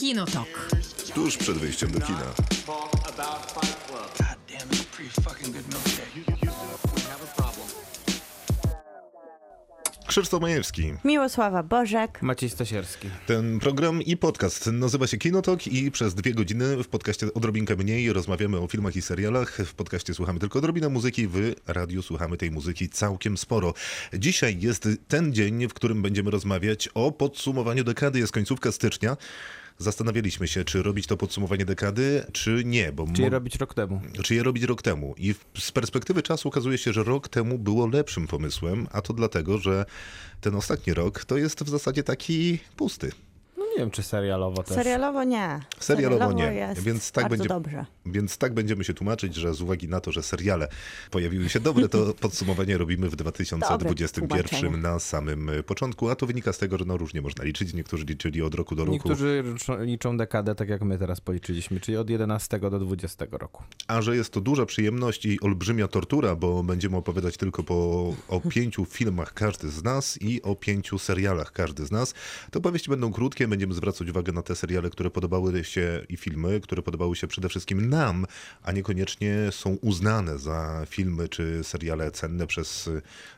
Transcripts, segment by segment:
Kinotok. Tuż przed wyjściem do kina. Krzysztof Majewski. Miłosława Bożek. Maciej Stasierski. Ten program i podcast nazywa się Kinotok i przez dwie godziny w podcaście odrobinkę mniej rozmawiamy o filmach i serialach. W podcaście słuchamy tylko odrobinę muzyki, w radiu słuchamy tej muzyki całkiem sporo. Dzisiaj jest ten dzień, w którym będziemy rozmawiać o podsumowaniu dekady. Jest końcówka stycznia. Zastanawialiśmy się, czy robić to podsumowanie dekady, czy nie. Bo Czy je robić rok temu? czy je robić rok temu. I z perspektywy czasu okazuje się, że rok temu było lepszym pomysłem, a to dlatego, że ten ostatni rok to jest w zasadzie taki pusty. Nie wiem, czy serialowo też. Serialowo nie. Serialowo nie, jest więc tak bardzo będzie- dobrze. Więc tak będziemy się tłumaczyć, że z uwagi na to, że seriale pojawiły się dobre, to podsumowanie robimy w 2021 tłumaczenie. na samym y, początku, a to wynika z tego, że no różnie można liczyć. Niektórzy liczyli od roku do roku, Niektórzy liczą, dekadę, tak jak my teraz policzyliśmy, czyli od 11 do 20 roku. a że jest to duża przyjemność i olbrzymia tortura, bo będziemy opowiadać tylko po, o pięciu filmach każdy z nas i o pięciu serialach każdy z nas, to opowieści będą krótkie, będziemy zwracać uwagę na te seriale, które podobały się i filmy, które podobały się przede wszystkim nam, a niekoniecznie są uznane za filmy czy seriale cenne przez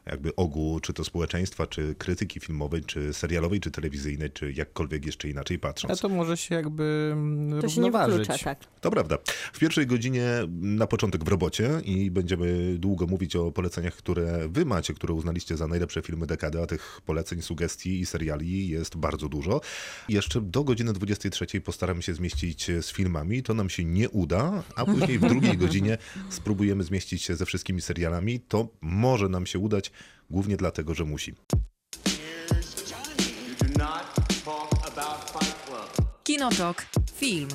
jakby ogół, czy to społeczeństwa, czy krytyki filmowej, czy serialowej, czy telewizyjnej, czy jakkolwiek jeszcze inaczej A patrząc. to może się jakby mm, To się nie wyklucza, tak. To prawda. W pierwszej godzinie na początek w robocie i będziemy długo mówić o poleceniach, które wy macie, które uznaliście za najlepsze filmy dekady, a tych poleceń, sugestii i seriali jest bardzo dużo. Jeszcze do godziny 23 postaramy się zmieścić z filmami. To nam się nie uda, a później w drugiej godzinie spróbujemy zmieścić się ze wszystkimi serialami. To może nam się udać, głównie dlatego, że musi. Kinotok. Film.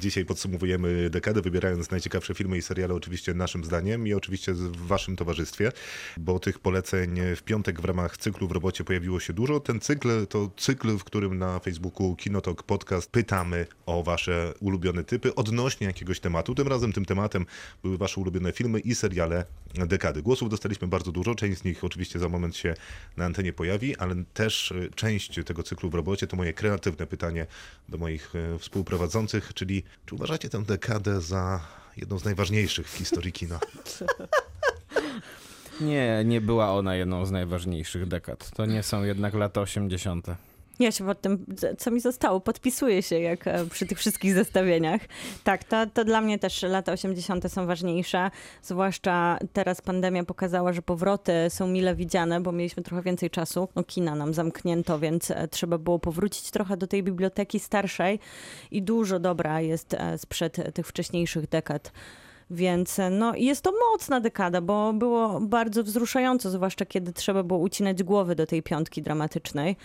Dzisiaj podsumowujemy dekadę, wybierając najciekawsze filmy i seriale, oczywiście naszym zdaniem i oczywiście w waszym towarzystwie, bo tych poleceń w piątek w ramach cyklu w robocie pojawiło się dużo. Ten cykl to cykl, w którym na Facebooku Kinotok Podcast pytamy o wasze ulubione typy odnośnie jakiegoś tematu. Tym razem tym tematem były wasze ulubione filmy i seriale dekady. Głosów dostaliśmy bardzo dużo, część z nich oczywiście za moment się na antenie pojawi, ale też y, część tego cyklu w robocie to moje kreatywne pytanie do moich y, współprowadzących, czyli czy uważacie tę dekadę za jedną z najważniejszych w historii kina? Nie, nie była ona jedną z najważniejszych dekad. To nie są jednak lata 80. Ja się pod tym, co mi zostało, podpisuję się jak e, przy tych wszystkich zestawieniach. Tak, to, to dla mnie też lata 80. są ważniejsze. Zwłaszcza teraz pandemia pokazała, że powroty są mile widziane, bo mieliśmy trochę więcej czasu. No kina nam zamknięto, więc e, trzeba było powrócić trochę do tej biblioteki starszej i dużo dobra jest e, sprzed tych wcześniejszych dekad. Więc e, no, jest to mocna dekada, bo było bardzo wzruszająco, zwłaszcza kiedy trzeba było ucinać głowy do tej piątki dramatycznej.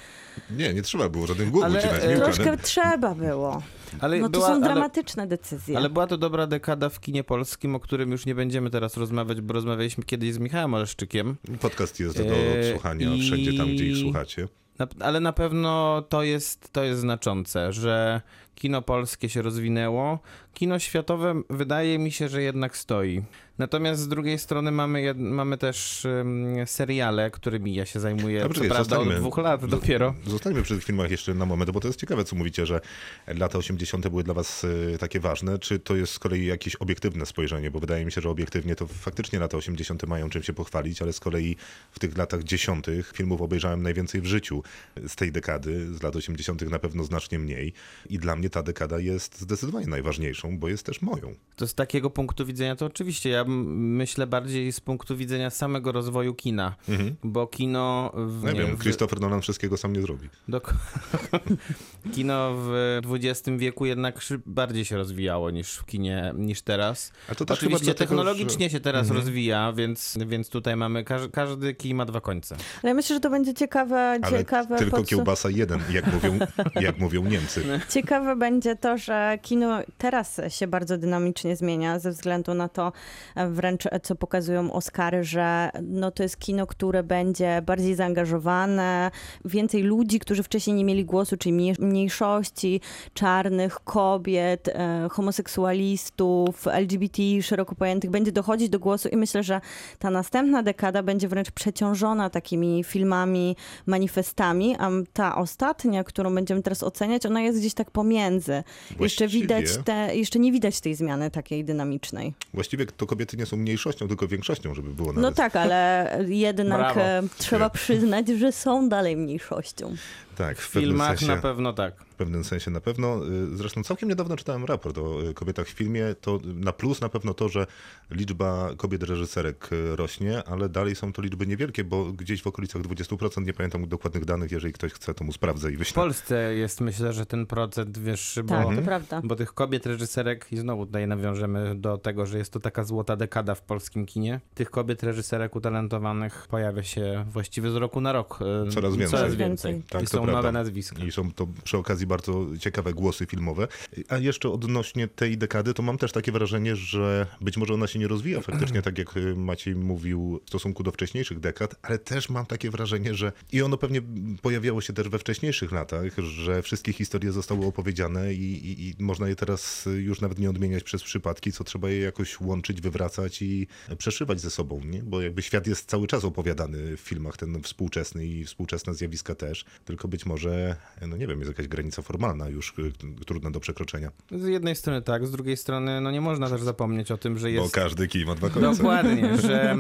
Nie, nie trzeba było żadnych głów Ale, ucinać. e, nie Troszkę trzeba było. Ale, No to była, są ale, dramatyczne decyzje. ale była to dobra dekada w kinie polskim, o którym już nie będziemy teraz rozmawiać, bo rozmawialiśmy kiedyś z Michałem Oleszczykiem. Podcast jest do E, odsłuchania i- wszędzie tam, gdzie ich słuchacie. Na, ale na pewno to jest, to jest znaczące, że kino polskie się rozwinęło. Kino światowe wydaje mi się, że jednak stoi. Natomiast z drugiej strony mamy, mamy też ym, seriale, którymi ja się zajmuję, Dobrze, co prawda od dwóch lat dopiero. Zostańmy przy tych filmach jeszcze na moment, bo to jest ciekawe, co mówicie, że lata 80. były dla was y, takie ważne. Czy to jest z kolei jakieś obiektywne spojrzenie? Bo wydaje mi się, że obiektywnie to faktycznie lata 80. mają czym się pochwalić, ale z kolei w tych latach 10. filmów obejrzałem najwięcej w życiu z tej dekady. Z lat 80. na pewno znacznie mniej. I dla mnie ta dekada jest zdecydowanie najważniejszą, bo jest też moją. To z takiego punktu widzenia to oczywiście. Ja myślę bardziej z punktu widzenia samego rozwoju kina, bo kino w, No ja wiem, w, Christopher Nolan wszystkiego sam nie zrobi. Dok- Kino w XX wieku jednak bardziej się rozwijało niż w kinie, niż teraz. A to też Oczywiście dlatego, technologicznie że- się teraz Mhm. rozwija, więc, więc tutaj mamy, każ- każdy kij ma dwa końce. Ale myślę, że to będzie ciekawe, Ale ciekawe, tylko podsu- kiełbasa jeden, jak mówią, jak mówią Niemcy. ciekawe będzie to, że kino teraz się bardzo dynamicznie zmienia ze względu na to, e, wręcz e, co pokazują Oscary, że no to jest kino, które będzie bardziej zaangażowane, więcej ludzi, którzy wcześniej nie mieli głosu, czyli mniej- mniejszości, czarnych, kobiet, e, homoseksualistów, LGBT szeroko pojętych, będzie dochodzić do głosu i myślę, że ta następna dekada będzie wręcz przeciążona takimi filmami, manifestami, a ta ostatnia, którą będziemy teraz oceniać, ona jest gdzieś tak pomiędzy. Jeszcze Właściwie- widać te, jeszcze nie widać tej zmiany takiej dynamicznej. Właściwie to kobiety nie są mniejszością, tylko większością, żeby było nawet. No tak, ale jednak Brawo. e, trzeba przyznać, że są dalej mniejszością. Tak, w W pewnym filmach sensie. na pewno tak. W pewnym sensie na pewno. Y, Zresztą całkiem niedawno czytałem raport o y, kobietach w filmie. To na plus na pewno to, że liczba kobiet reżyserek y, rośnie, ale dalej są to liczby niewielkie, bo gdzieś w okolicach 20%, nie pamiętam dokładnych danych, jeżeli ktoś chce, to mu sprawdzę i W wyślę. Polsce jest myślę, że ten procent wyższy, bo, Tak, to prawda. bo tych kobiet reżyserek, i znowu tutaj nawiążemy do tego, że jest to taka złota dekada w polskim kinie, tych kobiet reżyserek utalentowanych pojawia się właściwie z roku na rok. Coraz więcej. Coraz Więcej. więcej. Tak, I to są prawda. nowe nazwiska. I są to przy okazji bardzo ciekawe głosy filmowe. A jeszcze odnośnie tej dekady, to mam też takie wrażenie, że być może ona się nie rozwija faktycznie, tak jak y, Maciej mówił, w stosunku do wcześniejszych dekad, ale też mam takie wrażenie, że i ono pewnie pojawiało się też we wcześniejszych latach, że wszystkie historie zostały opowiedziane i, i, i można je teraz już nawet nie odmieniać przez przypadki, co trzeba je jakoś łączyć, wywracać i przeszywać ze sobą, nie? bo jakby świat jest cały czas opowiadany w filmach, ten współczesny i współczesne zjawiska też, tylko być może, no nie wiem, jest jakaś granica formalna już y, trudna do przekroczenia, Z jednej strony tak, z drugiej strony no nie można też zapomnieć o tym, że bo jest... każdy kij ma dwa końce. Dokładnie, że,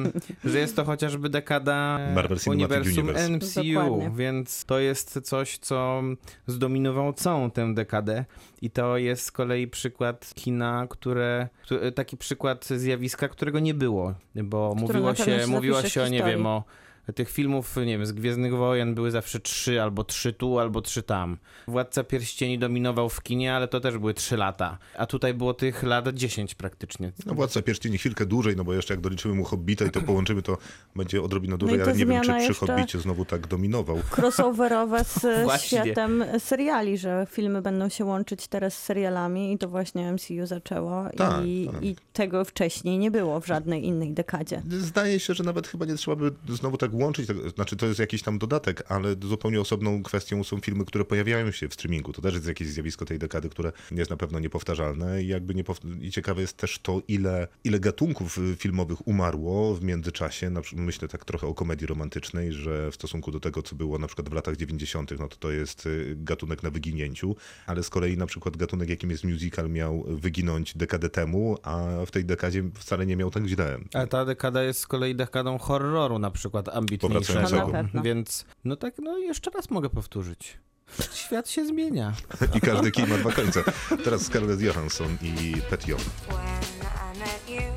że jest to chociażby dekada Marvel Cinematic uniwersum Universe. MCU, Dokładnie. więc to jest coś, co zdominowało całą tę dekadę i to jest z kolei przykład kina, które, któ- taki przykład zjawiska, którego nie było, bo mówiło na pewno się, mówiło się o, nie historii. wiem, o tych filmów, nie wiem, z Gwiezdnych Wojen były zawsze trzy, albo trzy tu, albo trzy tam. Władca Pierścieni dominował w kinie, ale to też były trzy lata. A tutaj było tych lat 10 praktycznie. No Władca Pierścieni chwilkę dłużej, no bo jeszcze jak doliczymy mu Hobbita i to połączymy, to będzie odrobinę dłużej, i ale nie wiem, czy przy Hobbicie znowu tak dominował. crossoverowe z światem seriali, że filmy będą się łączyć teraz z serialami i to właśnie MCU zaczęło Tak, i, tak. i tego wcześniej nie było w żadnej innej dekadzie. Zdaje się, że nawet chyba nie trzeba by znowu tak łączyć, znaczy to jest jakiś tam dodatek, ale zupełnie osobną kwestią są filmy, które pojawiają się w streamingu. To też jest jakieś zjawisko tej dekady, które jest na pewno niepowtarzalne i jakby niepow- i ciekawe jest też to, ile, ile gatunków y, filmowych umarło w międzyczasie. Na myślę tak trochę o komedii romantycznej, że w stosunku do tego, co było na przykład w latach 90., no to to jest y, gatunek na wyginięciu, ale z kolei na przykład gatunek, jakim jest musical, miał wyginąć dekadę temu, a w tej dekadzie wcale nie miał tak źle. Ale ta dekada jest z kolei dekadą horroru na przykład ambitniejszego. Powracającego. No. Więc no tak, no jeszcze raz mogę powtórzyć. Świat się zmienia. I każdy kij ma dwa końce. Teraz Scarlett Johansson i Pet Young. When I met you,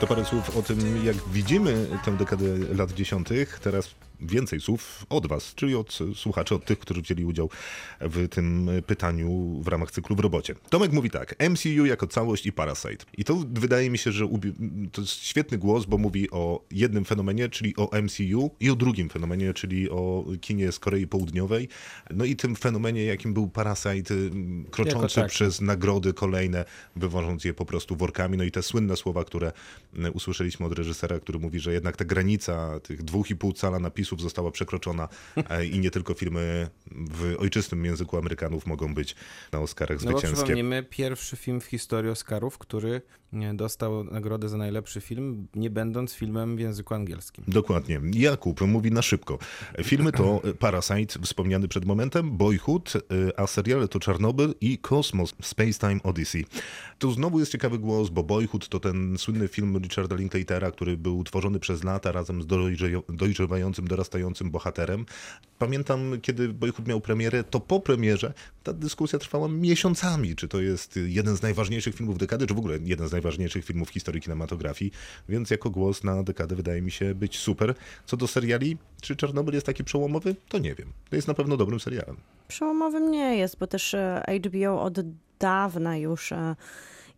To parę słów o tym, jak widzimy tę dekadę lat dziesiątych. Teraz więcej słów od Was, czyli od słuchaczy, od tych, którzy wzięli udział w tym pytaniu w ramach cyklu w robocie. Tomek mówi tak, MCU jako całość i Parasite. I to wydaje mi się, że to jest świetny głos, bo mówi o jednym fenomenie, czyli o MCU i o drugim fenomenie, czyli o kinie z Korei Południowej. No i tym fenomenie, jakim był Parasite, y, kroczący taki. przez nagrody kolejne, wywożąc je po prostu workami. No i te słynne słowa, które y, usłyszeliśmy od reżysera, który mówi, że jednak ta granica tych dwóch i pół cala napisów została przekroczona e, i nie tylko filmy w ojczystym języku Amerykanów mogą być na Oscarach No bo zwycięskie. przypomnijmy, pierwszy film w historii Oscarów, który nie, dostał nagrodę za najlepszy film, nie będąc filmem w języku angielskim. Dokładnie. Jakub mówi na szybko. Filmy to Parasite, wspomniany przed momentem, Boyhood, y, a seriale to Czarnobyl i Kosmos, Space Time Odyssey. Tu znowu jest ciekawy głos, bo Boyhood to ten słynny film Richarda Linklatera, który był tworzony przez lata razem z dojrzewającym, dorastającym dorastającym bohaterem. Pamiętam, kiedy Boyhood miał premierę, to po premierze ta dyskusja trwała miesiącami, czy to jest jeden z najważniejszych filmów dekady, czy w ogóle jeden z najważniejszych filmów w historii kinematografii, więc jako głos na dekadę wydaje mi się być super. Co do seriali, czy Czarnobyl jest taki przełomowy? To nie wiem. To jest na pewno dobrym serialem. Przełomowym nie jest, bo też e, HBO od dawna już e,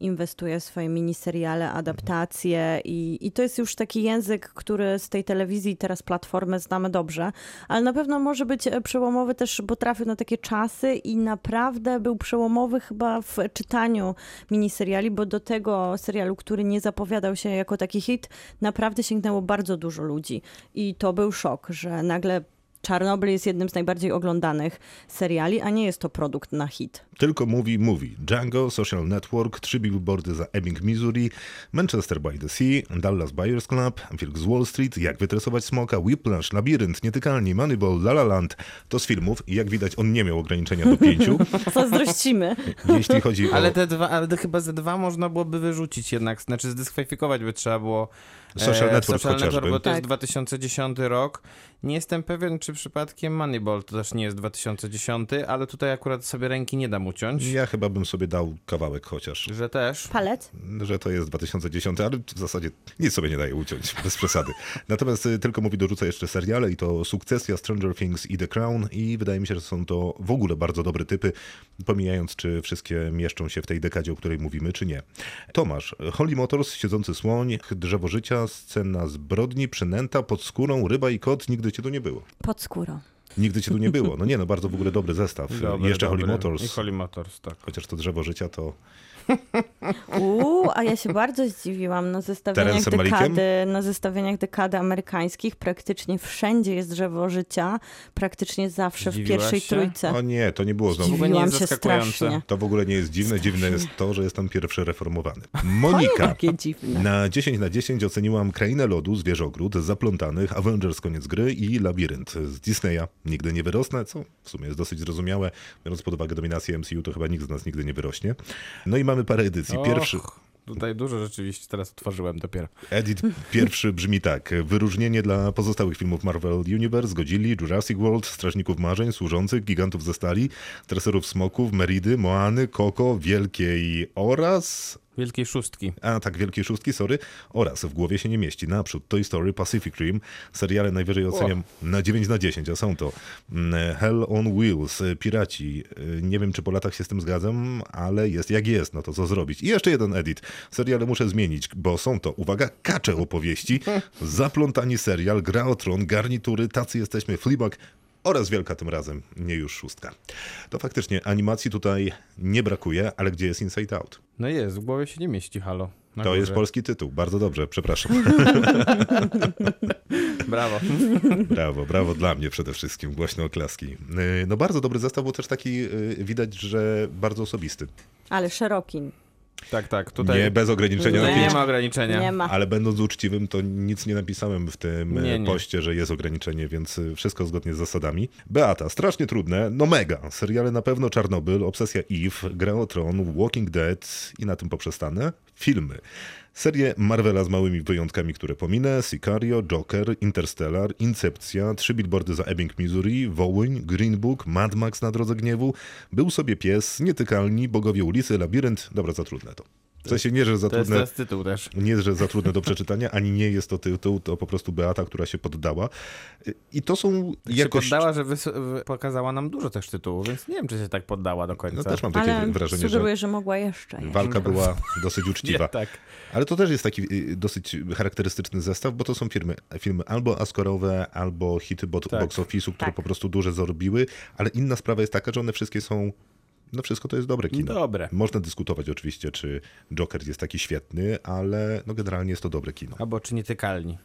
inwestuje w swoje miniseriale, adaptacje i, i to jest już taki język, który z tej telewizji teraz platformy znamy dobrze, ale na pewno może być e, przełomowy też, bo trafił na takie czasy i naprawdę był przełomowy chyba w czytaniu miniseriali, bo do tego serialu, który nie zapowiadał się jako taki hit, naprawdę sięgnęło bardzo dużo ludzi. I to był szok, że nagle Czarnobyl jest jednym z najbardziej oglądanych seriali, a nie jest to produkt na hit. Tylko mówi, mówi. Django, Social Network, trzy billboardy za Ebbing, Missouri, Manchester by the Sea, Dallas Buyers Club, Wilk z Wall Street, Jak wytresować smoka, Whiplash, Labirynt, Nietykalni, Moneyball, La La Land. To z filmów i jak widać on nie miał ograniczenia do pięciu. Zazdrościmy. Jeśli chodzi o... Ale te dwa, ale te chyba ze dwa można byłoby wyrzucić jednak, znaczy zdyskwalifikować by trzeba było Social e, Network Social chociażby. Network, bo to Tak. jest 2010 rok. Nie jestem pewien, czy przypadkiem Moneyball to też nie jest 2010, ale tutaj akurat sobie ręki nie dam uciąć, Ja chyba bym sobie dał kawałek chociaż, że też. Palec? że to jest 2010, ale w zasadzie nic sobie nie daje uciąć, bez przesady. Natomiast y, tylko mówi dorzuca jeszcze seriale i to Sukcesja, Stranger Things i The Crown i wydaje mi się, że są to w ogóle bardzo dobre typy, pomijając czy wszystkie mieszczą się w tej dekadzie, o której mówimy, czy nie. Tomasz, Holy Motors, Siedzący Słoń, Drzewo Życia, Scena zbrodni, Przynęta, Pod skórą, Ryba i Kot, nigdy cię tu nie było. Pod skórą. Nigdy cię tu nie było. No nie, no bardzo w ogóle dobry zestaw. Dobry, jeszcze dobry. Holy Motors. I Holy Motors, tak. Chociaż to drzewo życia to. Uuu, a ja się bardzo zdziwiłam na zestawieniach dekady, na zestawieniach dekady amerykańskich. Praktycznie wszędzie jest drzewo życia, praktycznie zawsze w Zdziwiłaś pierwszej się? trójce. O nie, to nie było znowu. ogóle nie Zdziwiłam jest się zaskakujące. strasznie. To w ogóle nie jest dziwne. Dziwne jest to, że jestem pierwszy reformowany. Monika. takie dziwne. Na 10 na 10 oceniłam Krainę Lodu, Zwierzogród, Zaplątanych, Avengers Koniec Gry i Labirynt z Disneya. Nigdy nie wyrosnę, co w sumie jest dosyć zrozumiałe. Biorąc pod uwagę dominację MCU, to chyba nikt z nas nigdy nie wyrośnie. No i mamy parę edycji. Pierwszy, Och, tutaj dużo rzeczywiście teraz otworzyłem dopiero. Edit pierwszy brzmi tak. Wyróżnienie dla pozostałych filmów Marvel Universe, Godzilli, Jurassic World, Strażników Marzeń, Służących, Gigantów ze Stali, Treserów Smoków, Meridy, Moany, Koko, Wielkiej oraz... Wielkiej szóstki. A tak, Wielkiej Szóstki, sorry. Oraz w głowie się nie mieści. Naprzód Toy Story, Pacific Rim. Seriale najwyżej oceniam na 9 na 10, a są to mm, Hell on Wheels, Piraci. Y, Nie wiem, czy po latach się z tym zgadzam, ale jest jak jest, no to co zrobić. I jeszcze jeden edit. Seriale muszę zmienić, bo są to, uwaga, kacze opowieści, zaplątani serial, gra o tron, garnitury, tacy jesteśmy, Fleabag oraz wielka tym razem, nie już szóstka. To faktycznie animacji tutaj nie brakuje, ale gdzie jest Inside Out? No jest, w głowie się nie mieści, halo. To górze. jest polski tytuł. Bardzo dobrze, przepraszam. Brawo. brawo, brawo dla mnie przede wszystkim. Głośne oklaski. Yy, No bardzo dobry zestaw, bo też taki yy, widać, że bardzo osobisty. Ale szeroki. Tak, tak, tutaj, Nie bez ograniczenia tutaj nie ma ograniczenia. Nie ma. Ale będąc uczciwym, to nic nie napisałem w tym Nie, nie, nie. poście, że jest ograniczenie, więc y, wszystko zgodnie z zasadami. Beata, strasznie trudne, no mega. Seriale na pewno Czarnobyl, Obsesja Eve, Gra o Tron, Walking Dead i na tym poprzestanę. Filmy. Serie Marvela z małymi wyjątkami, które pominę. Sicario, Joker, Interstellar, Incepcja, Trzy billboardy za Ebbing, Missouri, Wołyń, Green Book, Mad Max na Drodze Gniewu, Był sobie pies, Nietykalni, Bogowie ulicy, Labirynt. Dobra, za trudne to. W sensie nie, że za To jest, trudne... to jest tytuł też. Nie, że za trudne do przeczytania, ani nie jest to tytuł, to po prostu Beata, która się poddała. I to są Jakoś... jakoś... się poddała, że pokazała nam dużo też tytułów, więc nie wiem, czy się tak poddała do końca. No też mam takie Ale wrażenie, że sugeruję, że mogła jeszcze. walka była dosyć uczciwa. Nie, tak. Ale to też jest taki y, dosyć charakterystyczny zestaw, bo to są firmy, filmy albo Oscarowe, albo hity bot, Tak. box office'u, które Tak. po prostu duże zarobiły, ale inna sprawa jest taka, że one wszystkie są no wszystko to jest dobre kino. Dobre. Można dyskutować oczywiście, czy Joker jest taki świetny, ale no generalnie jest to dobre kino. Albo czy nietykalni.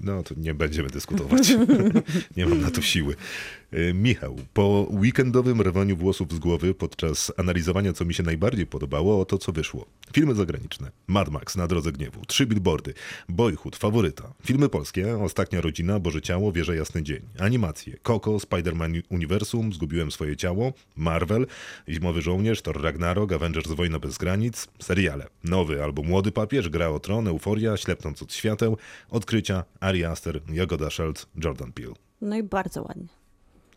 No to nie będziemy dyskutować. nie mam na to siły. E, Michał, po weekendowym rwaniu włosów z głowy podczas analizowania, co mi się najbardziej podobało, to, co wyszło. Filmy zagraniczne. Mad Max na drodze gniewu. Trzy billboardy. Boyhood, faworyta. Filmy polskie. Ostatnia rodzina, Boże Ciało, Wieże Jasny Dzień. Animacje. Coco, Spider-Man Uniwersum, Zgubiłem swoje ciało. Marvel, Zimowy Żołnierz, Thor Ragnarok, Avengers Wojna bez granic. Seriale. Nowy albo Młody Papież, Gra o Tron, Euforia, Ślepnąc od świateł. Odkrycia, Ari Aster, Jagoda Schultz, Jordan Peele. No i bardzo ładnie.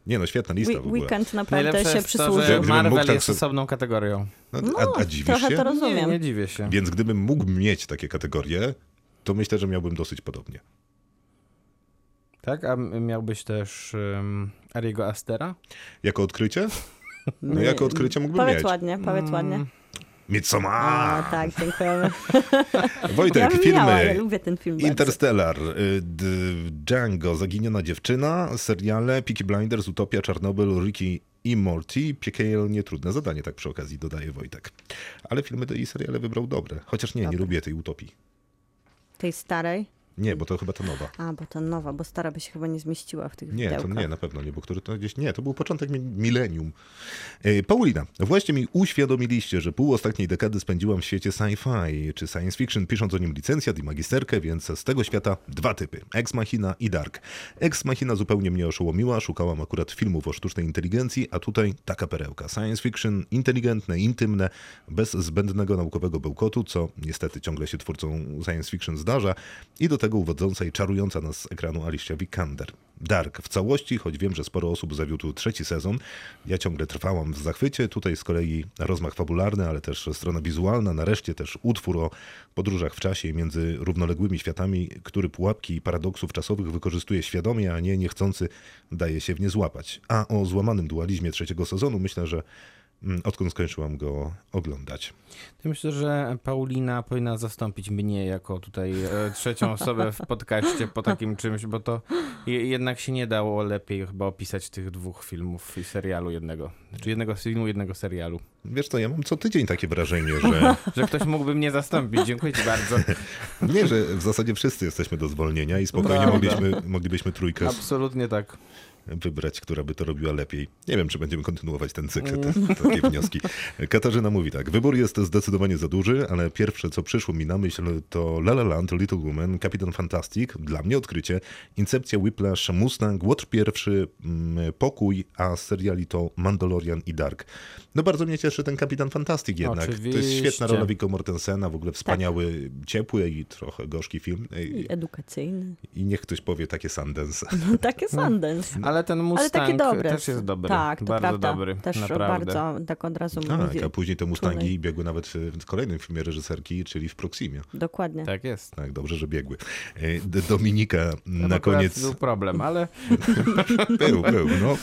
Nie no, świetna lista w We- ogóle. Weekend naprawdę Najlepsze się jest to, przysłużył. że Marvel tak jest sobie- osobną kategorią. No, No, a, a dziwisz trochę się? to Nie, rozumiem. nie dziwię się. Więc gdybym mógł mieć takie kategorie, to myślę, że miałbym dosyć podobnie. Tak? A miałbyś też um, Ariego Astera? Jako odkrycie? No jako odkrycie mógłbym Powiedz mieć. ładnie, powiedz ładnie. Mm, Midsommar! A, tak, dziękujemy. Wojtek, ja filmy. miała, ja lubię ten film. Interstellar, y, Django, Zaginiona dziewczyna, seriale, Peaky Blinders, Utopia, Czarnobyl, Ricky i Morty, piekielnie trudne zadanie, tak przy okazji dodaje Wojtek. Ale filmy i seriale wybrał dobre, chociaż nie, nie Dobre. lubię tej Utopii. Tej starej? Nie, bo to chyba ta nowa. A, bo to nowa, bo stara by się chyba nie zmieściła w tych Nie, to widełkach. nie, na pewno nie, bo który to gdzieś, nie, to był początek mi- milenium. E, Paulina, właśnie mi uświadomiliście, że pół ostatniej dekady spędziłam w świecie sci-fi czy science fiction, pisząc o nim licencjat i magisterkę, więc z tego świata dwa typy, Ex Machina i Dark. Ex Machina zupełnie mnie oszołomiła, szukałam akurat filmów o sztucznej inteligencji, a tutaj taka perełka. Science fiction inteligentne, intymne, bez zbędnego naukowego bełkotu, co niestety ciągle się twórcom science fiction zdarza i do tego uwodząca i czarująca nas z ekranu Alicia Vikander. Dark w całości, choć wiem, że sporo osób zawiódł trzeci sezon. Ja ciągle trwałam w zachwycie. Tutaj z kolei rozmach fabularny, ale też strona wizualna. Nareszcie też utwór o podróżach w czasie między równoległymi światami, który pułapki i paradoksów czasowych wykorzystuje świadomie, a nie niechcący daje się w nie złapać. A o złamanym dualizmie trzeciego sezonu myślę, że odkąd skończyłam go oglądać. Ja myślę, że Paulina powinna zastąpić mnie jako tutaj e, trzecią osobę w podcaście po takim czymś, bo to je, jednak się nie dało lepiej chyba opisać tych dwóch filmów i serialu jednego. Znaczy jednego filmu, jednego serialu. Wiesz co, ja mam co tydzień takie wrażenie, że Że ktoś mógłby mnie zastąpić. Dziękuję ci bardzo. Nie, że w zasadzie wszyscy jesteśmy do zwolnienia i spokojnie Prawda. mogliśmy, moglibyśmy trójkę Absolutnie tak. Wybrać, która by to robiła lepiej. Nie wiem, czy będziemy kontynuować ten cykl, te, takie wnioski. Katarzyna mówi tak, wybór jest zdecydowanie za duży, ale pierwsze, co przyszło mi na myśl, to La La Land, Little Woman, Kapitan Fantastic, dla mnie odkrycie, Incepcja, Whiplash, Mustang, Łotr pierwszy, mm, Pokój, a seriali to Mandalorian i Dark. No bardzo mnie cieszy ten Kapitan Fantastic jednak. To jest Oczywiście. świetna rola Viggo Mortensena, w ogóle wspaniały, ciepły i trochę gorzki film. I edukacyjny. I niech ktoś powie takie Sundance. No, takie Sundance. Ale ten Ale Mustang takie dobre. też jest dobry. Tak, to bardzo prawda. dobry. Też naprawdę. bardzo, tak od razu Tak, mówię. a później te Mustangi biegły nawet w kolejnym filmie reżyserki, czyli w Proximie. Dokładnie. Tak jest. Tak, dobrze, że biegły. E, Dominika Tam na koniec... był problem, ale Był, był, no,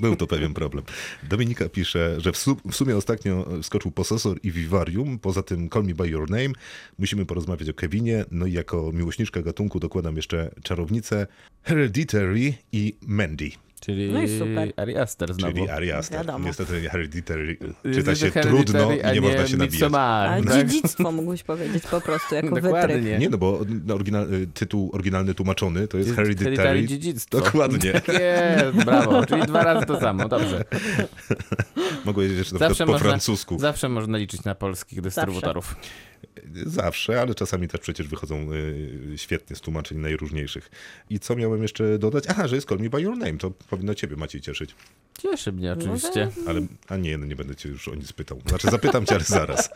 był to pewien problem. Dominika pisze, że w, w sumie ostatnio wskoczył Possessor i Vivarium, poza tym Call Me By Your Name. Musimy porozmawiać o Kevinie, no i jako miłośniczka gatunku dokładam jeszcze Czarownicę, Hereditary i Mandy. Czyli No i super. Ari Aster znowu. Czyli Ari Aster. Wiadomo. Niestety Hereditary czyta się Hereditary, trudno a i nie można się nabijać. Midsommar, Ale tak? dziedzictwo mógłbyś powiedzieć po prostu jako wytryk. Dokładnie. Nie, no bo oryginal, y, tytuł oryginalny tłumaczony to jest Hereditary. Hereditary dziedzictwo. Dokładnie. Tak jest, brawo. Czyli dwa razy to samo, dobrze. Mogę powiedzieć jeszcze na Zawsze po można- francusku. Zawsze można liczyć na polskich dystrybutorów. Zawsze, ale czasami też przecież wychodzą y, świetnie z tłumaczeń najróżniejszych. I co miałem jeszcze dodać? Aha, że jest Call Me By Your Name. To powinno ciebie, Maciej, cieszyć. Cieszy mnie oczywiście. Ale, a nie, no nie będę cię już o nic pytał. Znaczy zapytam cię, ale zaraz.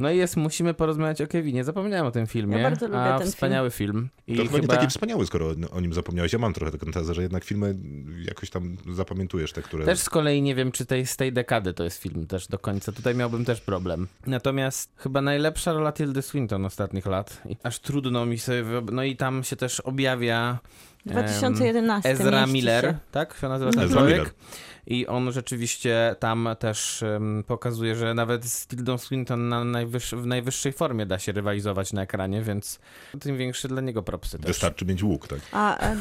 No i jest, musimy porozmawiać o Kevinie. Zapomniałem o tym filmie. Ja bardzo lubię a ten wspaniały film. I To chyba nie taki wspaniały, skoro o nim zapomniałeś. Ja mam trochę taką tezę, że jednak filmy jakoś tam zapamiętujesz te, które... Też z kolei nie wiem, czy tej, z tej dekady to jest film też do końca. Tutaj miałbym też problem. Natomiast chyba najlepsza rola Tildy Swinton ostatnich lat. I aż trudno mi sobie... No i tam się też objawia... em, 2011 Ezra Miller, się. tak? Się nazywa ten Ezra człowiek? Miller. I on rzeczywiście tam też em, pokazuje, że nawet z Tildą Swinton na najwyższy, w najwyższej formie da się rywalizować na ekranie, więc tym większy dla niego propsy też. Wystarczy mieć łuk, tak? A, a,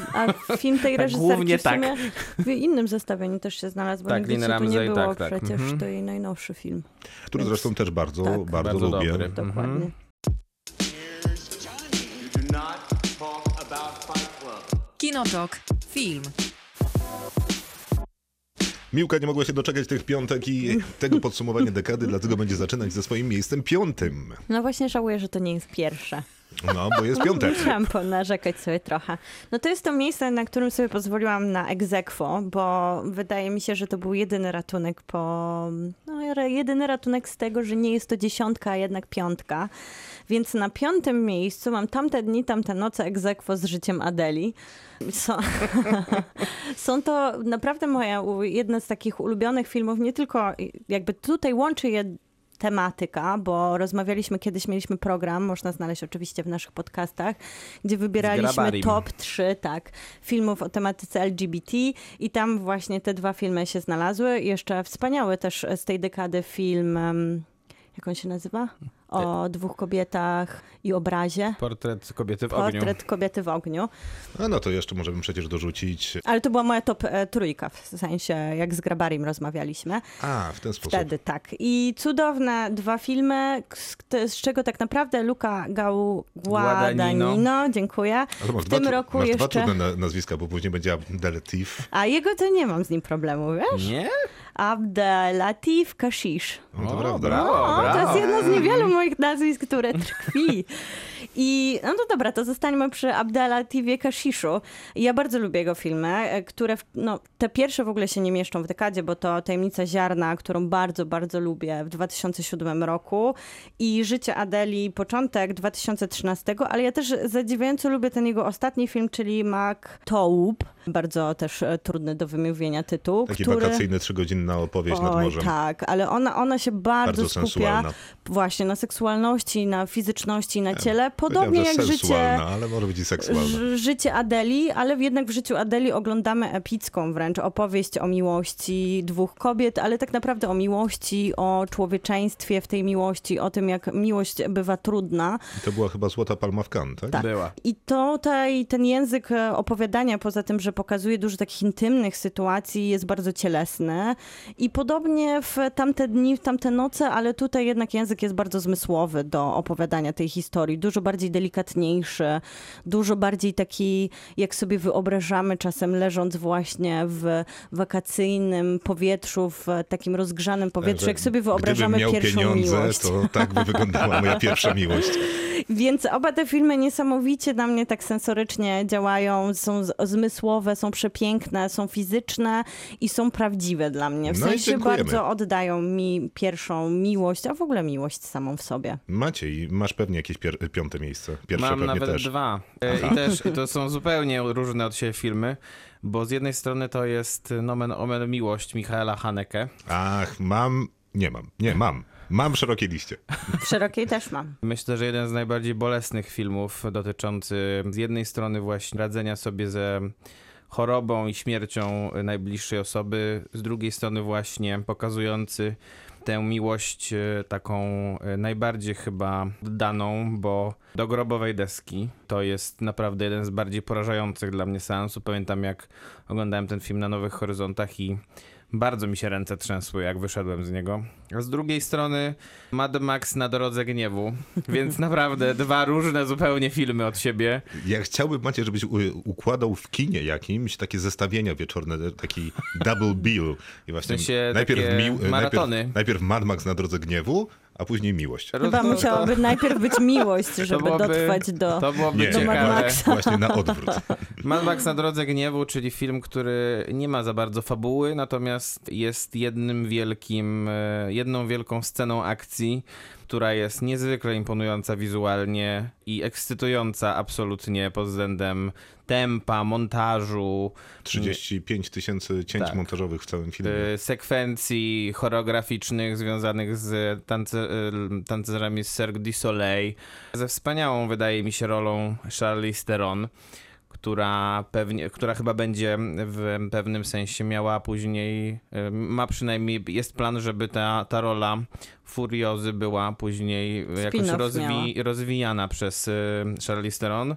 a film tej Tak, reżyserki głównie w sumie w innym zestawieniu też się znalazł, bo Tak, nigdy tu nie Ramsey, było tak, tak. przecież. Mhm. To jej najnowszy film. Który Więc- zresztą też bardzo, tak. bardzo, Bardzo lubię. dobry. Dokładnie. Mhm. You Kinotok. Film. Miłka nie mogła się doczekać tych piątek i tego podsumowania dekady, dlatego będzie zaczynać ze swoim miejscem piątym. No właśnie żałuję, że to nie jest pierwsze. No, bo jest piątek. Musiałam ponarzekać sobie trochę. No to jest to miejsce, na którym sobie pozwoliłam na egzekwo, bo wydaje mi się, że to był jedyny ratunek po... No jedyny ratunek z tego, że nie jest to dziesiątka, a jednak piątka. Więc na piątym miejscu mam tamte dni, tamte noce egzekwo z życiem Adeli. Są, są to naprawdę moja jedna z takich ulubionych filmów, nie tylko jakby tutaj łączy je tematyka, bo rozmawialiśmy kiedyś, mieliśmy program, można znaleźć oczywiście w naszych podcastach, gdzie wybieraliśmy top 3, tak, filmów o tematyce LGBT i tam właśnie te dwa filmy się znalazły. Jeszcze wspaniały też z tej dekady film, jak on się nazywa? O dwóch kobietach i obrazie. Portret kobiety w ogniu. Portret kobiety w ogniu. A no to jeszcze możemy przecież dorzucić. Ale to była moja top e, trójka, w sensie jak z Grabarim rozmawialiśmy. A, w ten sposób. Wtedy tak. I cudowne dwa filmy, z, z czego tak naprawdę Guadagnino. Guadagnino, dziękuję. Masz W dwa, tym roku masz dwa jeszcze... trudne na- nazwiska, bo później będzie Abdelatif. A jego to nie mam z nim problemu, wiesz? Nie? Abdelatif Kashish. No to prawda. brawo, O, to jest jedno z niewielu moich nazwisk, które tkwi. I no to dobra, to zostańmy przy Abdelativie Kashishu. Ja bardzo lubię jego filmy, e, które, w- no, te pierwsze w ogóle się nie mieszczą w dekadzie, bo to Tajemnica Ziarna, którą bardzo, bardzo lubię w 2007 roku i Życie Adeli, początek 2013, ale ja też zadziwiająco lubię ten jego ostatni film, czyli Mac Toub. Bardzo też e, trudny do wymówienia tytuł, Taki który... wakacyjny, trzygodzinna opowieść nad Oj, morzem. tak, ale ona, ona się bardzo, Bardzo skupia sensualna. właśnie na seksualności, na fizyczności, na ciele, podobnie jak życie, ale może być i seksualna. życie Adeli, ale jednak w życiu Adeli oglądamy epicką wręcz opowieść o miłości dwóch kobiet, ale tak naprawdę o miłości, o człowieczeństwie w tej miłości, o tym jak miłość bywa trudna. I to była chyba Złota Palma w Cannes, tak? Tak. Była. I tutaj ten język e, opowiadania, poza tym, że pokazuje dużo takich intymnych sytuacji, jest bardzo cielesny. I podobnie w tamte dni, w tamte noce, ale tutaj jednak język jest bardzo zmysłowy do opowiadania tej historii. Dużo bardziej delikatniejszy, dużo bardziej taki, jak sobie wyobrażamy czasem leżąc właśnie w wakacyjnym powietrzu, w takim rozgrzanym powietrzu, jak sobie wyobrażamy miał pierwszą pieniądze, miłość. to tak by wyglądała moja pierwsza miłość. Więc oba te filmy niesamowicie na mnie tak sensorycznie działają, są zmysłowe, są przepiękne, są fizyczne i są prawdziwe dla mnie. W No sensie bardzo oddają mi pierwszą miłość, a w ogóle miłość samą w sobie. Maciej, masz pewnie jakieś pier- piąte miejsce. Pierwsze Mam pewnie nawet też. dwa. E, I też to są zupełnie różne od siebie filmy, bo z jednej strony to jest nomen omen miłość Michaela Haneke. Ach, mam... Nie mam. Nie, mam. Mam szerokie liście. W szerokiej też mam. Myślę, że jeden z najbardziej bolesnych filmów dotyczący z jednej strony właśnie radzenia sobie ze chorobą i śmiercią najbliższej osoby, z drugiej strony właśnie pokazujący tę miłość e, taką e, najbardziej chyba daną, bo do grobowej deski to jest naprawdę jeden z bardziej porażających dla mnie seansów. Pamiętam jak oglądałem ten film na Nowych Horyzontach i bardzo mi się ręce trzęsły, jak wyszedłem z niego. A z drugiej strony Mad Max na drodze gniewu, więc naprawdę dwa różne zupełnie filmy od siebie. Ja chciałbym, Macie, żebyś układał w kinie jakimś takie zestawienia wieczorne, taki double bill. I właśnie sensie najpierw, mił- maratony. najpierw, najpierw Mad Max na drodze gniewu, a później miłość. Chyba musiałaby najpierw być miłość, żeby byłoby- dotrwać do... To byłoby Nie, do Mad ciekawe. Maxa. Właśnie na odwrót. Mad Max na drodze gniewu, czyli film, który nie ma za bardzo fabuły, natomiast jest jednym wielkim, e, jedną wielką sceną akcji, która jest niezwykle imponująca wizualnie i ekscytująca absolutnie pod względem tempa, montażu, 35 tysięcy cięć Tak. montażowych w całym filmie. e, sekwencji choreograficznych związanych z tance, e, tancerzami z Cirque du Soleil, ze wspaniałą, wydaje mi się, rolą Charlize Theron, która pewnie, która chyba będzie w pewnym sensie miała później, e, ma przynajmniej, jest plan, żeby ta, ta rola Furiozy była później jakoś rozwi, rozwijana przez e, Charlize Theron.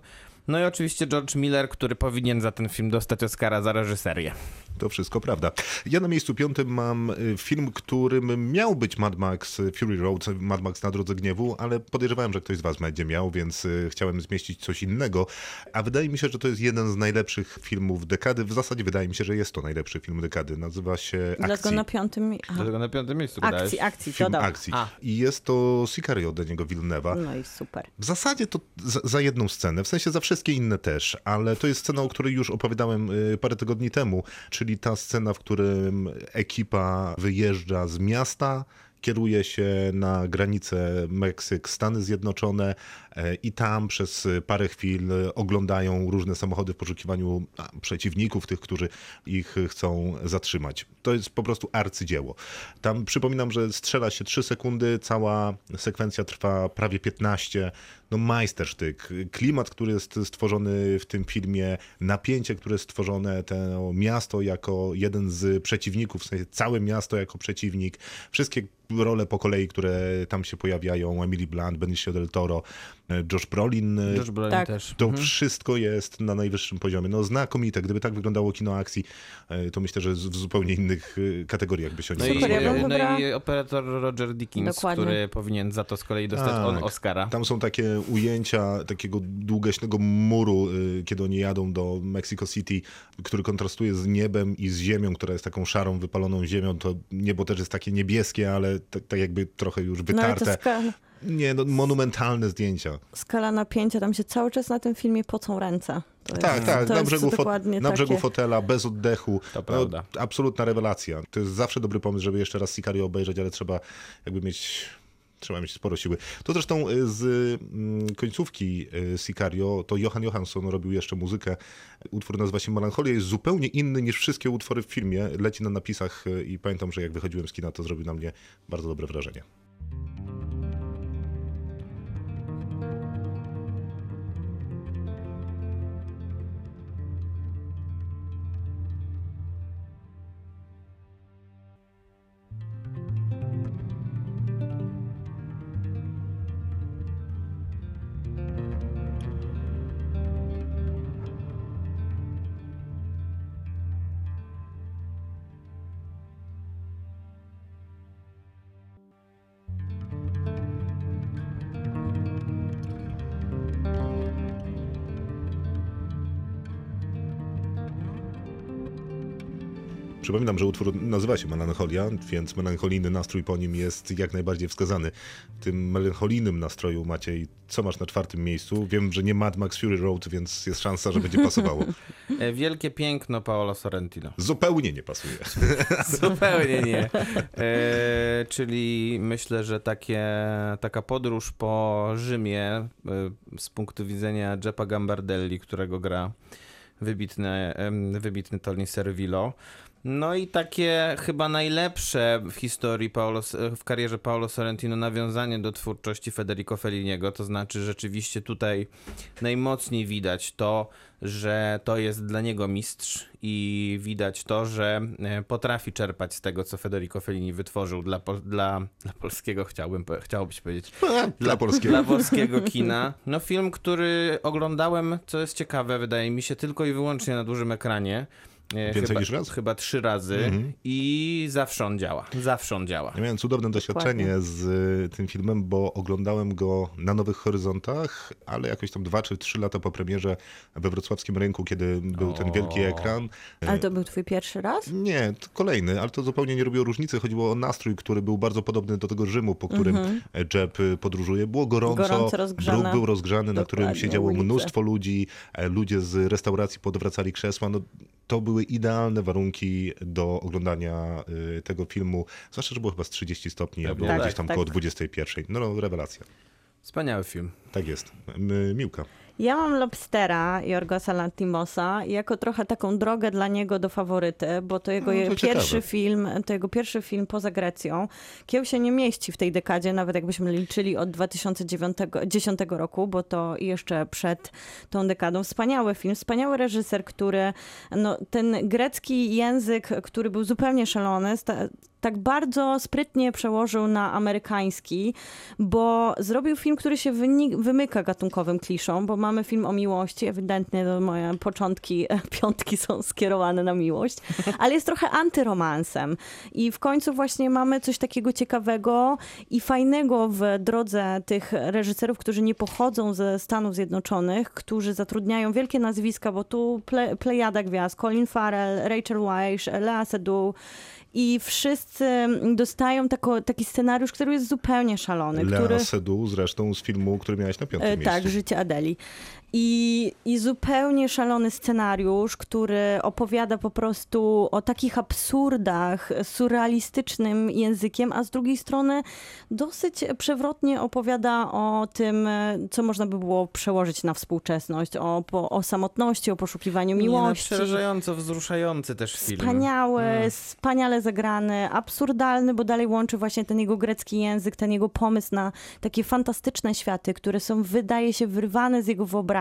No i oczywiście George Miller, który powinien za ten film dostać Oscara za reżyserię. To wszystko prawda. Ja na miejscu piątym mam y, film, którym miał być Mad Max Fury Road, Mad Max na drodze gniewu, ale podejrzewałem, że ktoś z was będzie miał, więc y, chciałem zmieścić coś innego. A wydaje mi się, że to jest jeden z najlepszych filmów dekady. W zasadzie wydaje mi się, że jest to najlepszy film dekady. Nazywa się Dlatego Akcji. na piątym... Aha. Dlatego na piątym miejscu Akcji, akcji, Film dodał. akcji. A. I jest to Sicario Deniego Villeneuve'a. No i super. W zasadzie to za, za jedną scenę, w sensie za wszystkie inne też, ale to jest scena, o której już opowiadałem y, parę tygodni temu, czyli ta scena, w którym ekipa wyjeżdża z miasta, kieruje się na granicę Meksyk-Stany Zjednoczone e, i tam przez parę chwil oglądają różne samochody w poszukiwaniu przeciwników, tych, którzy ich chcą zatrzymać. To jest po prostu arcydzieło. Tam przypominam, że strzela się 3 sekundy, cała sekwencja trwa prawie 15. No majstersztyk. Klimat, który jest stworzony w tym filmie, napięcie, które jest stworzone, to miasto jako jeden z przeciwników, w sensie całe miasto jako przeciwnik, wszystkie role po kolei, które tam się pojawiają, Emily Blunt, Benicio del Toro, Josh Brolin, e, George Brolin Tak. też. to Mhm. wszystko jest na najwyższym poziomie. No znakomite. Gdyby tak wyglądało kino akcji, e, to myślę, że w zupełnie innych e, kategoriach by się No, oni i, no i operator Roger Dickens, Dokładnie. który powinien za to z kolei dostać Tak. on Oscara. Tam są takie ujęcia takiego długaśnego muru, kiedy oni jadą do Mexico City, który kontrastuje z niebem i z ziemią, która jest taką szarą, wypaloną ziemią. To niebo też jest takie niebieskie, ale tak, tak jakby trochę już No wytarte. skala, Nie, no, monumentalne zdjęcia. skala napięcia, tam się cały czas na tym filmie pocą ręce. To Tak, jest, tak, to na brzegu, fot- na brzegu fotela, bez oddechu. To No, prawda. absolutna rewelacja. To jest zawsze dobry pomysł, żeby jeszcze raz Sicario obejrzeć, ale trzeba jakby mieć... Trzeba mieć sporo siły. To zresztą y, z mm, końcówki y, Sicario, to Johan Johansson robił jeszcze muzykę. Utwór nazywa się Melancholia, jest zupełnie inny niż wszystkie utwory w filmie. Leci na napisach y, i pamiętam, że jak wychodziłem z kina, to zrobił na mnie bardzo dobre wrażenie. Przypominam, że utwór nazywa się Melancholia, więc melancholijny nastrój po nim jest jak najbardziej wskazany. W tym melancholijnym nastroju Maciej, co masz na czwartym miejscu? Wiem, że nie Mad Max Fury Road, więc jest szansa, że będzie pasowało. E, Wielkie piękno Paolo Sorrentino. Zupełnie nie pasuje. Zupełnie nie. E, czyli myślę, że takie, taka podróż po Rzymie e, z punktu widzenia Jeppa Gambardelli, którego gra wybitny, wybitny Tony Servillo. No i takie chyba najlepsze w historii Paolo, w karierze Paolo Sorrentino nawiązanie do twórczości Federico Felliniego, to znaczy rzeczywiście tutaj najmocniej widać to, że to jest dla niego mistrz i widać to, że e, potrafi czerpać z tego, co Federico Fellini wytworzył dla, dla, dla polskiego, chciałbym, chciałobyś powiedzieć, Dla polskiego. dla polskiego kina. No film, który oglądałem, co jest ciekawe, wydaje mi się, tylko i wyłącznie na dużym ekranie. Więcej chyba, niż raz? Chyba trzy razy Mhm. i zawsze on działa. Zawsze on działa. Ja miałem cudowne doświadczenie z y, tym filmem, bo oglądałem go na Nowych Horyzontach, ale jakoś tam dwa czy trzy lata po premierze we wrocławskim rynku, kiedy był ten wielki O. ekran. Ale to był twój pierwszy raz? Nie, to kolejny, ale to zupełnie nie robiło różnicy. Chodziło o nastrój, który był bardzo podobny do tego Rzymu, po którym Jeb y, podróżuje. Było gorąco, Mhm. Gorąco rozgrzane. był rozgrzany, na którym Dokładnie, siedziało ulice. mnóstwo ludzi. e, Ludzie z restauracji podwracali krzesła. No, to były idealne warunki do oglądania y, tego filmu. Zwłaszcza, że było chyba z 30 stopni, a było Tak, gdzieś tam tak. koło 21. No, no, rewelacja. Wspaniały film. Tak jest. Miłka. Ja mam Lobstera Jorgosa Lantimosa jako trochę taką drogę dla niego do faworyty, bo to jego No, to pierwszy ciekawe. film, to jego pierwszy film poza Grecją. Kieł się nie mieści w tej dekadzie, nawet jakbyśmy liczyli od 2010 roku, bo to jeszcze przed tą dekadą. Wspaniały film, wspaniały reżyser, który no, ten grecki język, który był zupełnie szalony, tak bardzo sprytnie przełożył na amerykański, bo zrobił film, który się wymyka gatunkowym kliszom, bo mamy film o miłości, ewidentnie moje początki, piątki są skierowane na miłość, ale jest trochę antyromansem. I w końcu właśnie mamy coś takiego ciekawego i fajnego w drodze tych reżyserów, którzy nie pochodzą ze Stanów Zjednoczonych, którzy zatrudniają wielkie nazwiska, bo tu ple, plejada gwiazd, Colin Farrell, Rachel Weisz, Lea Seydoux i wszyscy dostają tako, taki scenariusz, który jest zupełnie szalony. Lea który... Seydoux zresztą z filmu, który miałeś na piątym E, miejscu. Tak, Życie Adeli. I, I zupełnie szalony scenariusz, który opowiada po prostu o takich absurdach surrealistycznym językiem, a z drugiej strony dosyć przewrotnie opowiada o tym, co można by było przełożyć na współczesność, o, po, o samotności, o poszukiwaniu Nie, no, miłości. przerażająco wzruszający też film. Wspaniały, Mm. wspaniale zagrany, absurdalny, bo dalej łączy właśnie ten jego grecki język, ten jego pomysł na takie fantastyczne światy, które są, wydaje się, wyrwane z jego wyobraźni.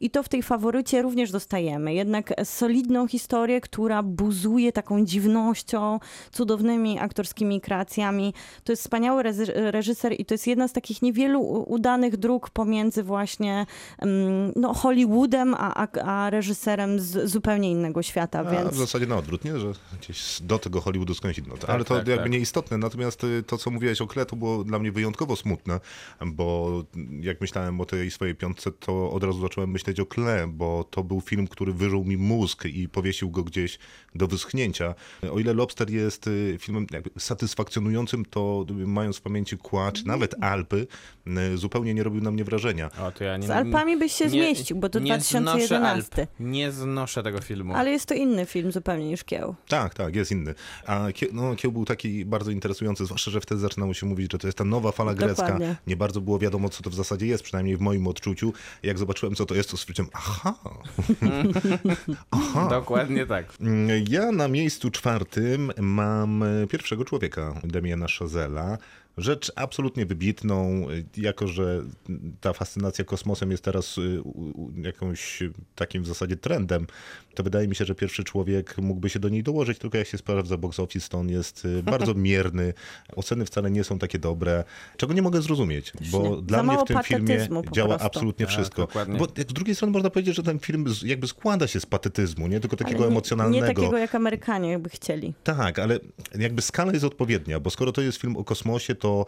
I to w tej faworycie również dostajemy. Jednak solidną historię, która buzuje taką dziwnością, cudownymi aktorskimi kreacjami. To jest wspaniały reżyser i to jest jedna z takich niewielu udanych dróg pomiędzy właśnie mm, no, Hollywoodem, a, a, a reżyserem z zupełnie innego świata, A więc... w zasadzie na odwrót, nie? Że gdzieś do tego Hollywoodu skądś inno. Ale to tak, jakby tak. nieistotne. Natomiast y, to, co mówiłeś o Kle, to było dla mnie wyjątkowo smutne, bo jak myślałem o tej swojej piątce, to od razu zacząłem myśleć o Kle, bo to był film, który wyżył mi mózg i powiesił go gdzieś do wyschnięcia. O ile Lobster jest y, filmem jakby satysfakcjonującym, to mając w pamięci Kła, czy nawet Alpy, y, zupełnie nie robił na mnie wrażenia. O, to ja nie, Z Alpami byś się nie- zmieścił, bo to nie znoszę 2011. Alp. Nie znoszę tego filmu. Ale jest to inny film zupełnie niż Kieł. Tak, tak, jest inny. A Kie- no, Kieł był taki bardzo interesujący, zwłaszcza, że wtedy zaczynało się mówić, że to jest ta nowa fala grecka. Dokładnie. Nie bardzo było wiadomo, co to w zasadzie jest, przynajmniej w moim odczuciu. Jak zobaczyłem, co to jest, to stwierdziłem, aha. aha. Dokładnie tak. Ja na miejscu czwartym mam pierwszego człowieka, Demiana Chazela. Rzecz absolutnie wybitną, jako że ta fascynacja kosmosem jest teraz u- jakąś takim w zasadzie trendem, to wydaje mi się, że pierwszy człowiek mógłby się do niej dołożyć, tylko jak się sprawdza box office, to on jest e, bardzo mierny, oceny wcale nie są takie dobre, czego nie mogę zrozumieć, bo nie. dla Za mnie w tym filmie działa prostu. absolutnie Tak, wszystko. dokładnie. Bo jak z drugiej strony można powiedzieć, że ten film jakby składa się z patetyzmu, nie tylko takiego nie, emocjonalnego. Nie takiego, jak Amerykanie by chcieli. Tak, ale jakby skala jest odpowiednia, bo skoro to jest film o kosmosie, to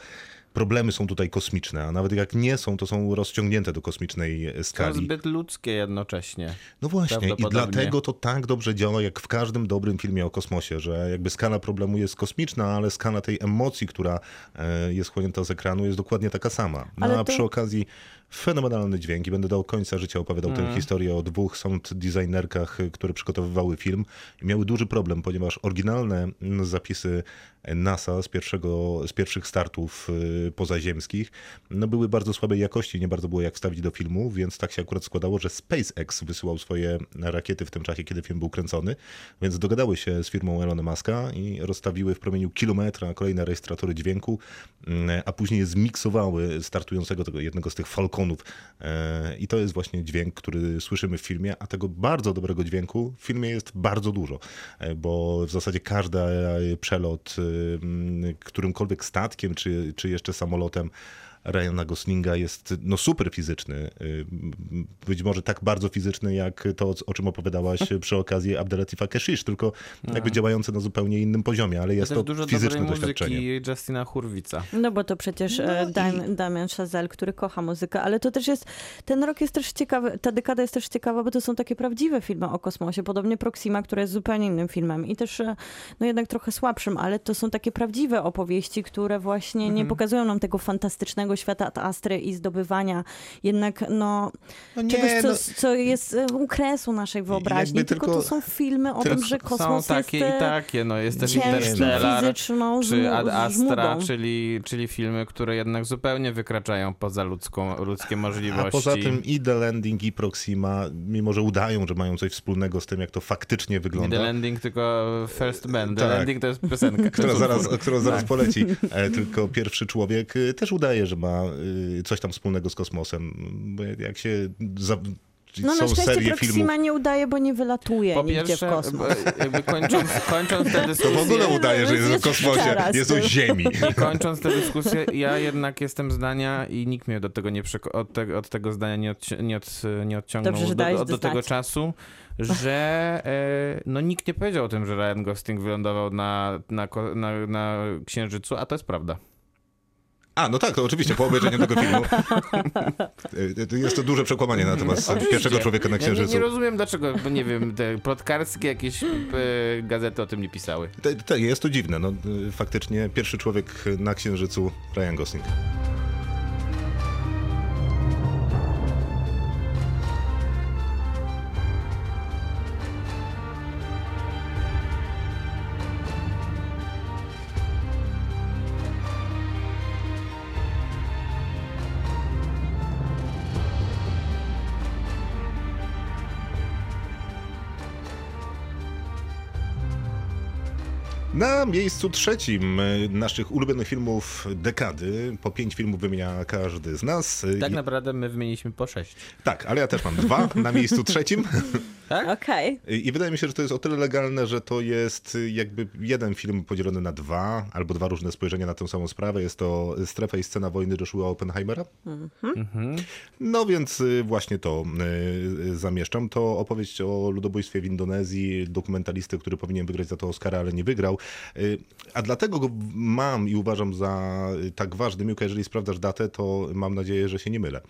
problemy są tutaj kosmiczne, a nawet jak nie są, to są rozciągnięte do kosmicznej To skali. zbyt ludzkie jednocześnie. No właśnie, i dlatego to tak dobrze działa, jak w każdym dobrym filmie o kosmosie, że jakby skala problemu jest kosmiczna, ale skala tej emocji, która e, jest chłonięta z ekranu, jest dokładnie taka sama. No Ale a to- przy okazji fenomenalny dźwięk i będę do końca życia opowiadał Mhm. tę historię o dwóch sound designerkach, które przygotowywały film i miały duży problem, ponieważ oryginalne mm, zapisy NASA z, pierwszego, z pierwszych startów y, pozaziemskich no były bardzo słabej jakości, nie bardzo było jak wstawić do filmu, więc tak się akurat składało, że SpaceX wysyłał swoje rakiety w tym czasie, kiedy film był kręcony, więc dogadały się z firmą Elona Muska i rozstawiły w promieniu kilometra kolejne rejestratory dźwięku, mm, a później je zmiksowały startującego tego jednego z tych Falconów E, i to jest właśnie dźwięk, który słyszymy w filmie, a tego bardzo dobrego dźwięku w filmie jest bardzo dużo, e, bo w zasadzie każdy e, przelot którymkolwiek statkiem, czy, czy jeszcze samolotem Ryana Goslinga jest no super fizyczny. Y, Być może tak bardzo fizyczny jak to, o czym opowiadałaś przy okazji Abdelatifa Keshish, tylko jakby działający na zupełnie innym poziomie, ale jest to dużo fizyczne dobrej doświadczenie. muzyki Justina Hurwica. No bo to przecież e, Dam, Damian Chazelle, który kocha muzykę, ale to też jest, ten rok jest też ciekawy, ta dekada jest też ciekawa, bo to są takie prawdziwe filmy o kosmosie, podobnie Proxima, która jest zupełnie innym filmem i też e, no jednak trochę słabszym, ale to są takie prawdziwe opowieści, które właśnie Mhm. nie pokazują nam tego fantastycznego świata ad astry i zdobywania jednak no, No nie, czegoś, co, no- co jest e, u kresu naszej wyobraźni, tylko, tylko- to są filmy o tym, że Są kosmos takie jest i e, takie, no jest też Interstellar, fizyczną czy Ad Astra, czyli, czyli filmy, które jednak zupełnie wykraczają poza ludzką, ludzkie możliwości. A poza tym i The Landing i Proxima, mimo że udają, że mają coś wspólnego z tym, jak to faktycznie Nie wygląda. The Landing, tylko First Man. The Tak. Landing to jest piosenka. która zaraz, którą zaraz Tak. poleci. E, Tylko pierwszy człowiek y, też udaje, że ma y, coś tam wspólnego z kosmosem. Bo Jak się za, No na są szczęście serie Proxima filmów. nie udaje, bo nie wylatuje Po nigdzie w pierwsze, kosmos. jakby- jakby kończąc, kończąc tę To dyskusję... w ogóle udaje, że jest w Jest kosmosie, teraz. jest o Ziemi. I kończąc tę dyskusję, ja jednak jestem zdania i nikt mnie do tego nie przeko- od, te- od tego zdania nie, odci- nie, od, nie odciągnął Dobrze, że do, do, tego czasu, że e, no nikt nie powiedział o tym, że Ryan Gosling wylądował na, na, na, na Księżycu, a to jest prawda. A, no tak, to oczywiście, po obejrzeniu tego filmu. Jest to duże przekłamanie na temat Oczywiście. pierwszego człowieka na Ja nie, Księżycu. nie rozumiem dlaczego, bo nie wiem, te plotkarskie jakieś e, gazety o tym nie pisały. Tak, jest to dziwne. No, y, faktycznie pierwszy człowiek na Księżycu, Ryan Gosling. Na miejscu trzecim y, naszych ulubionych filmów dekady, po pięć filmów wymienia każdy z nas. Y, Tak i- naprawdę my wymieniliśmy po sześć. tak, ale ja też mam dwa na miejscu trzecim. Okej. I wydaje mi się, że to jest o tyle legalne, że to jest jakby jeden film podzielony na dwa, albo dwa różne spojrzenia na tę samą sprawę. Jest to Strefa i scena wojny Joshua Oppenheimera. No więc właśnie to zamieszczam. To opowieść o ludobójstwie w Indonezji, dokumentalisty, który powinien wygrać za to Oscara, ale nie wygrał. Y, A dlatego go mam i uważam za y, tak ważny. Miłka, jeżeli sprawdzasz datę, to mam nadzieję, że się nie mylę.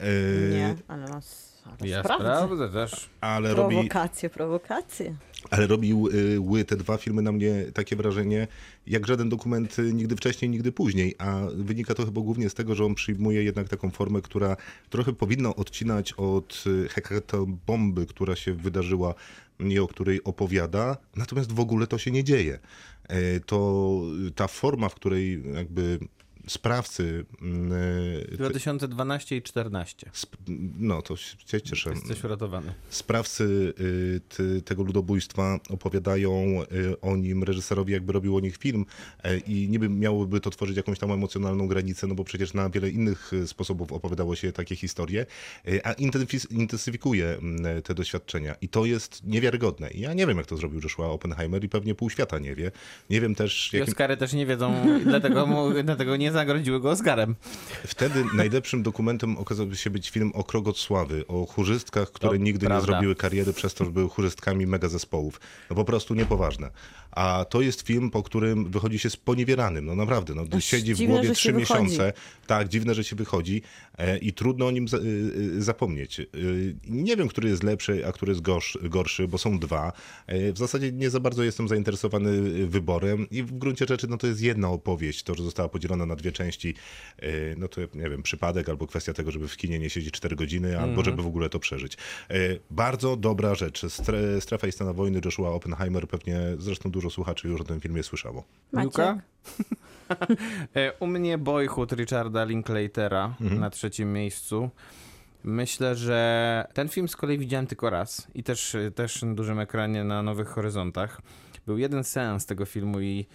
Y, Nie, ale nas... ale Ja sprawdzę. sprawdzę też. Ale robi, Prowokacje, prowokacje. Ale robił y, ły te dwa filmy na mnie takie wrażenie, jak żaden dokument y, nigdy wcześniej, nigdy później. A wynika to chyba głównie z tego, że on przyjmuje jednak taką formę, która trochę powinna odcinać od y, hekatobomby, która się wydarzyła i o której opowiada, natomiast w ogóle to się nie dzieje. Y, To ta forma, w której jakby sprawcy y, te- 2012 i 14. sp- no to się cieszę. Jesteś uratowany. Sprawcy y, tego ludobójstwa opowiadają y, o nim reżyserowi, jakby robił o nich film i niby miałoby to tworzyć jakąś tam emocjonalną granicę, no bo przecież na wiele innych y, sposobów opowiadało się takie historie, y, a intensyfikuje mm, te doświadczenia i to jest niewiarygodne. Ja nie wiem, jak to zrobił Joshua Oppenheimer i pewnie pół świata nie wie. Nie wiem też, jakim... Oscary też nie wiedzą, dlatego, mu, dlatego nie zagrodziły go Oscarem. Wtedy najlepszym dokumentem okazał się być film o Krogosławy, o chórzystkach, które To nigdy prawda. nie zrobiły kariery przez to, że były chórzystkami mega zespołów. No po prostu niepoważne. A to jest film, po którym wychodzi się sponiewieranym. No naprawdę, no, Aż siedzi w głowie trzy się wychodzi. miesiące. Tak, dziwne, że się wychodzi e, i trudno o nim za, y, y, zapomnieć. Y, nie wiem, który jest lepszy, a który jest gorszy, gorszy bo są dwa. E, w zasadzie nie za bardzo jestem zainteresowany wyborem i w gruncie rzeczy no, to jest jedna opowieść. To, że została podzielona na dwie części, y, no to nie wiem, przypadek albo kwestia tego, żeby w kinie nie siedzieć 4 godziny, albo żeby w ogóle to przeżyć. Y, bardzo dobra rzecz. Stre, Strefa i scena wojny Joshua Oppenheimer, pewnie zresztą dużo słuchaczy już o tym filmie słyszało. Miłka? E, U mnie Boyhood Richarda Linklatera na trzecim miejscu. Myślę, że ten film z kolei widziałem tylko raz i też, też na dużym ekranie na Nowych Horyzontach. Był jeden seans tego filmu i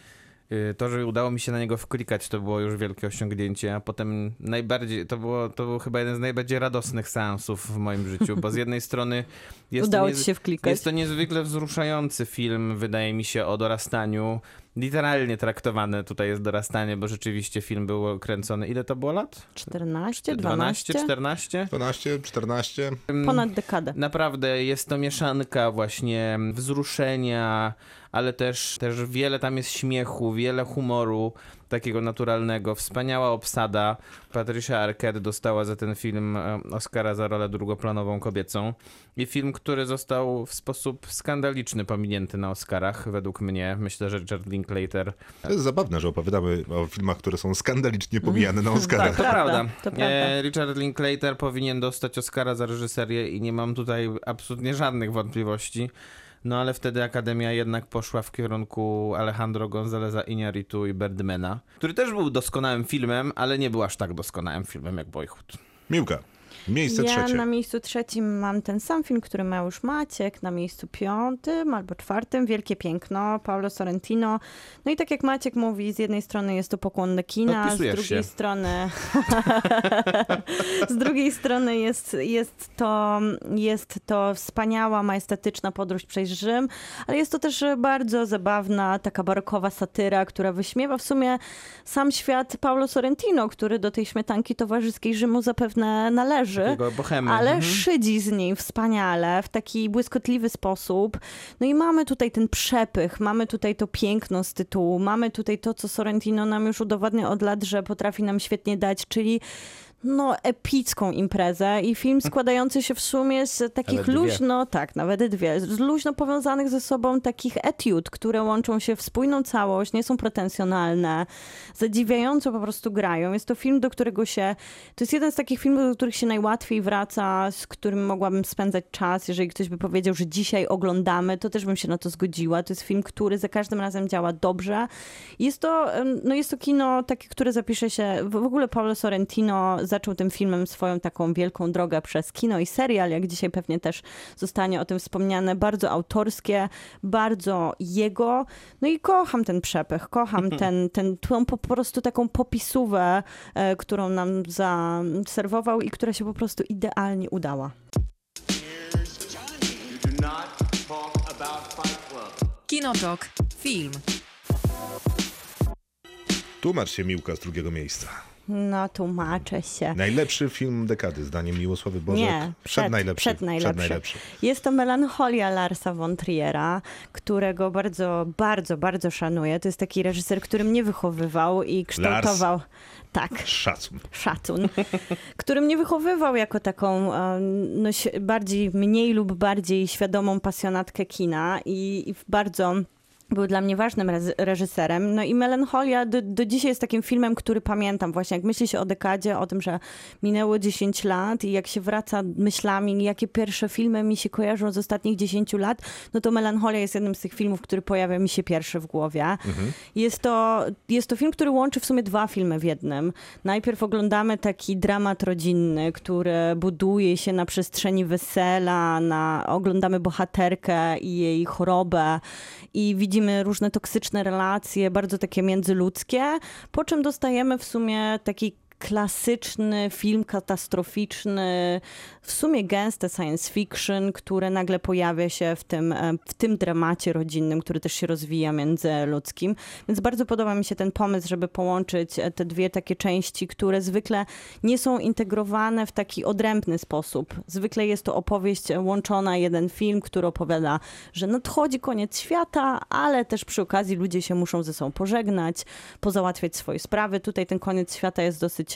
to, że udało mi się na niego wklikać, to było już wielkie osiągnięcie, a potem najbardziej, to, było, to był chyba jeden z najbardziej radosnych seansów w moim życiu, bo z jednej strony jest Udało to ci niez- się wklikać. jest to niezwykle wzruszający film, wydaje mi się, o dorastaniu. Literalnie traktowane tutaj jest dorastanie, bo rzeczywiście film był kręcony. Ile to było lat? 14, 12, 12? 14? 12, 14. Ponad dekadę. Naprawdę jest to mieszanka właśnie wzruszenia, ale też, też wiele tam jest śmiechu, wiele humoru takiego naturalnego. Wspaniała obsada. Patricia Arquette dostała za ten film e, Oscara za rolę drugoplanową kobiecą. I film, który został w sposób skandaliczny pominięty na Oscarach, według mnie. Myślę, że Richard Linklater To jest zabawne, że opowiadamy o filmach, które są skandalicznie pomijane na Tak, Oscarach. to prawda. prawda, to prawda. E, Richard Linklater powinien dostać Oscara za reżyserię i nie mam tutaj absolutnie żadnych wątpliwości. No ale wtedy Akademia jednak poszła w kierunku Alejandro Gonzaleza Iñárritu i Birdmana, który też był doskonałym filmem, ale nie był aż tak doskonałym filmem jak Boyhood. Miłka. Miejsce ja trzecie. na miejscu trzecim mam ten sam film, który ma już Maciek, na miejscu piątym albo czwartym, Wielkie Piękno, Paulo Sorrentino. No i tak jak Maciek mówi, z jednej strony jest to pokłon do kina, z drugiej się. strony z drugiej strony jest, jest, to, jest to wspaniała, majestatyczna podróż przez Rzym, ale jest to też bardzo zabawna, taka barokowa satyra, która wyśmiewa w sumie sam świat Paulo Sorrentino, który do tej śmietanki towarzyskiej Rzymu zapewne należy. Bohemy. Ale Mhm. szydzi z niej wspaniale, w taki błyskotliwy sposób. No i mamy tutaj ten przepych, mamy tutaj to piękno z tytułu, mamy tutaj to, co Sorrentino nam już udowadnia od lat, że potrafi nam świetnie dać, czyli no, epicką imprezę i film składający się w sumie z takich luźno, tak, nawet dwie, z luźno powiązanych ze sobą takich etiud, które łączą się w spójną całość, nie są pretensjonalne, zadziwiająco po prostu grają. Jest to film, do którego się, to jest jeden z takich filmów, do których się najłatwiej wraca, z którym mogłabym spędzać czas. Jeżeli ktoś by powiedział, że dzisiaj oglądamy, to też bym się na to zgodziła. To jest film, który za każdym razem działa dobrze. Jest to, no jest to kino takie, które zapisze się, w ogóle Paulo Sorrentino zaczął tym filmem swoją taką wielką drogę przez kino i serial, jak dzisiaj pewnie też zostanie o tym wspomniane, bardzo autorskie, bardzo jego. No i kocham ten przepych, kocham ten, ten, tą po prostu taką popisówę, e, którą nam zaserwował i która się po prostu idealnie udała. Kinotok. Film. Tłumacz się Miłka z drugiego miejsca. No, tłumaczę się. Najlepszy film dekady, zdaniem Miłosławy Bożek. Nie, przed, najlepszy. Przed najlepszy. najlepszy. Jest to Melancholia Larsa von Triera, którego bardzo, bardzo, bardzo szanuję. To jest taki reżyser, który mnie wychowywał i kształtował. Tak, Szacun. szacun, który mnie wychowywał jako taką no, bardziej, mniej lub bardziej świadomą pasjonatkę kina i, i w bardzo był dla mnie ważnym reżyserem. No i Melancholia do, do dzisiaj jest takim filmem, który pamiętam właśnie, jak myśli się o dekadzie, o tym, że minęło 10 lat i jak się wraca myślami, jakie pierwsze filmy mi się kojarzą z ostatnich 10 lat, no to Melancholia jest jednym z tych filmów, który pojawia mi się pierwszy w głowie. Jest, to, jest to film, który łączy w sumie dwa filmy w jednym. Najpierw oglądamy taki dramat rodzinny, który buduje się na przestrzeni wesela, na, oglądamy bohaterkę i jej chorobę i widzimy różne toksyczne relacje, bardzo takie międzyludzkie, po czym dostajemy w sumie taki klasyczny film katastroficzny, w sumie gęste science fiction, które nagle pojawia się w tym, e, w tym dramacie rodzinnym, który też się rozwija międzyludzkim. Więc bardzo podoba mi się ten pomysł, żeby połączyć e, te dwie takie części, które zwykle nie są integrowane w taki odrębny sposób. Zwykle jest to opowieść łączona, jeden film, który opowiada, że nadchodzi koniec świata, ale też przy okazji ludzie się muszą ze sobą pożegnać, pozałatwiać swoje sprawy. Tutaj ten koniec świata jest dosyć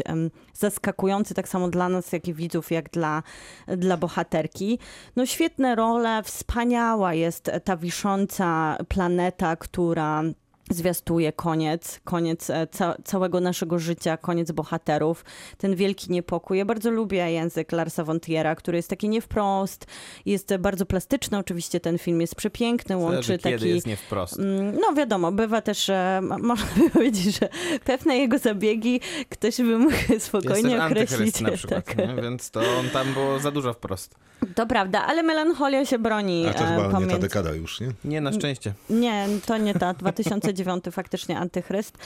zaskakujący, tak samo dla nas, jak i widzów, jak dla, dla bohaterki. No świetne role, wspaniała jest ta wisząca planeta, która zwiastuje koniec, koniec e, ca całego naszego życia, koniec bohaterów, ten wielki niepokój. Ja bardzo lubię język Larsa von Triera, który jest taki nie wprost, jest bardzo plastyczny, oczywiście ten film jest przepiękny, łączy Zależy, taki... jest nie wprost. Mm, No wiadomo, bywa też, mo- można by powiedzieć, że pewne jego zabiegi ktoś by mógł Jest spokojnie też określić. na przykład, tak. nie? więc to on tam było za dużo wprost. To prawda, ale melancholia się broni. A to e, chyba nie ta pomiędzy- dekada już, nie? Nie, na szczęście. Nie, to nie ta. 2009 faktycznie Antychryst.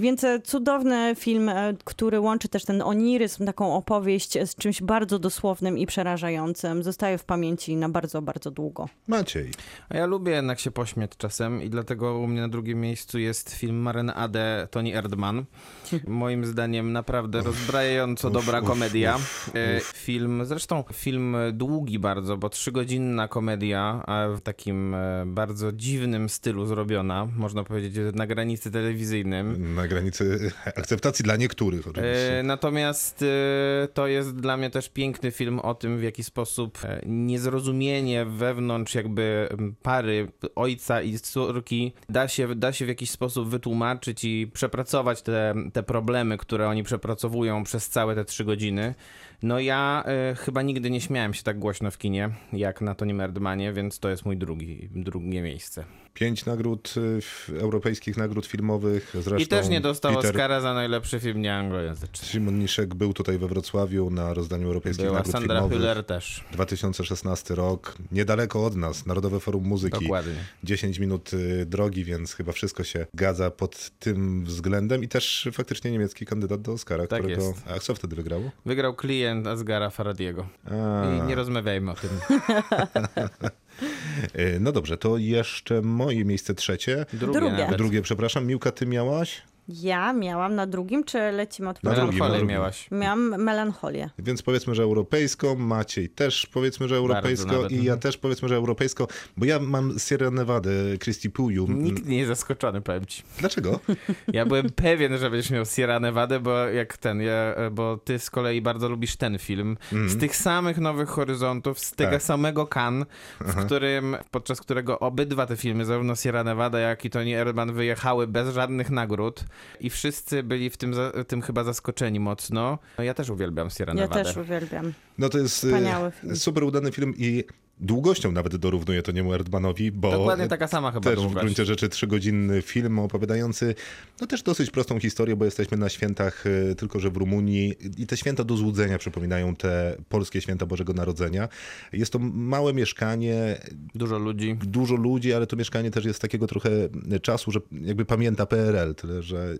Więc e, cudowny film, e, który łączy też ten oniryzm, taką opowieść z czymś bardzo dosłownym i przerażającym. Zostaje w pamięci na bardzo, bardzo długo. Maciej. A ja lubię jednak się pośmiać czasem i dlatego u mnie na drugim miejscu jest film Maren Ade Tony Erdman. Moim zdaniem naprawdę rozbrajająco Uf, dobra uf, komedia. uf, Film, zresztą film długi bardzo, bo trzygodzinna komedia, a w takim e, bardzo dziwnym stylu zrobiona, można powiedzieć na granicy telewizyjnym. Na granicy akceptacji dla niektórych oczywiście. E, Natomiast e, to jest dla mnie też piękny film o tym, w jaki sposób niezrozumienie wewnątrz jakby pary ojca i córki da się, da się w jakiś sposób wytłumaczyć i przepracować te, te problemy, które oni przepracowują przez całe te trzy godziny. No ja y, chyba nigdy nie śmiałem się tak głośno w kinie, jak na Tony Erdmanie, więc to jest mój drugi, drugie miejsce. Pięć nagród y, europejskich nagród filmowych. Zresztą I też nie dostał Peter Oscara za najlepszy film nieanglojęzyczny. Szymon Niszek był tutaj we Wrocławiu na rozdaniu europejskich Była nagród Sandra filmowych. Hüller też. 2016 rok, niedaleko od nas, Narodowe Forum Muzyki. Dokładnie. 10 minut y, drogi, więc chyba wszystko się gadza pod tym względem i też faktycznie niemiecki kandydat do Oscara, Tak którego... jest. A co wtedy wygrało? Wygrał klient Asgara Faradiego. A, I nie rozmawiajmy o tym. y, no dobrze, to jeszcze moje miejsce trzecie. Drugie, Drugie. Drugie, przepraszam, Miłka, ty miałaś? Ja miałam na drugim, czy lecimy od Na początku? drugim, na Melancholię drugim. miałaś. Miałam melancholię. Więc powiedzmy, że europejską, Maciej też powiedzmy, że europejsko nawet, i ja mhm. też powiedzmy, że europejsko, bo ja mam Sierra Nevada, Christy Puyu. Nikt nie jest zaskoczony, powiem ci. Dlaczego? Ja byłem pewien, że będziesz miał Sierra Nevada, bo jak ten, ja, bo ty z kolei bardzo lubisz ten film. Z tych samych Nowych Horyzontów, z tego Tak. samego Cannes, w którym, podczas którego obydwa te filmy, zarówno Sierra Nevada, jak i Tony Erdman wyjechały bez żadnych nagród i wszyscy byli w tym, za, tym chyba zaskoczeni mocno. No, ja też uwielbiam Sierra Ja Nevada. też uwielbiam. No to jest Wspaniały e, film. super udany film i długością nawet dorównuje to niemu Erdmanowi, bo Dokładnie taka sama chyba też w gruncie rzeczy trzygodzinny film opowiadający no też dosyć prostą historię, bo jesteśmy na świętach e, tylko, że w Rumunii i te święta do złudzenia przypominają te polskie święta Bożego Narodzenia. Jest to małe mieszkanie, Dużo ludzi. dużo ludzi, ale to mieszkanie też jest takiego trochę czasu, że jakby pamięta PRL, tyle że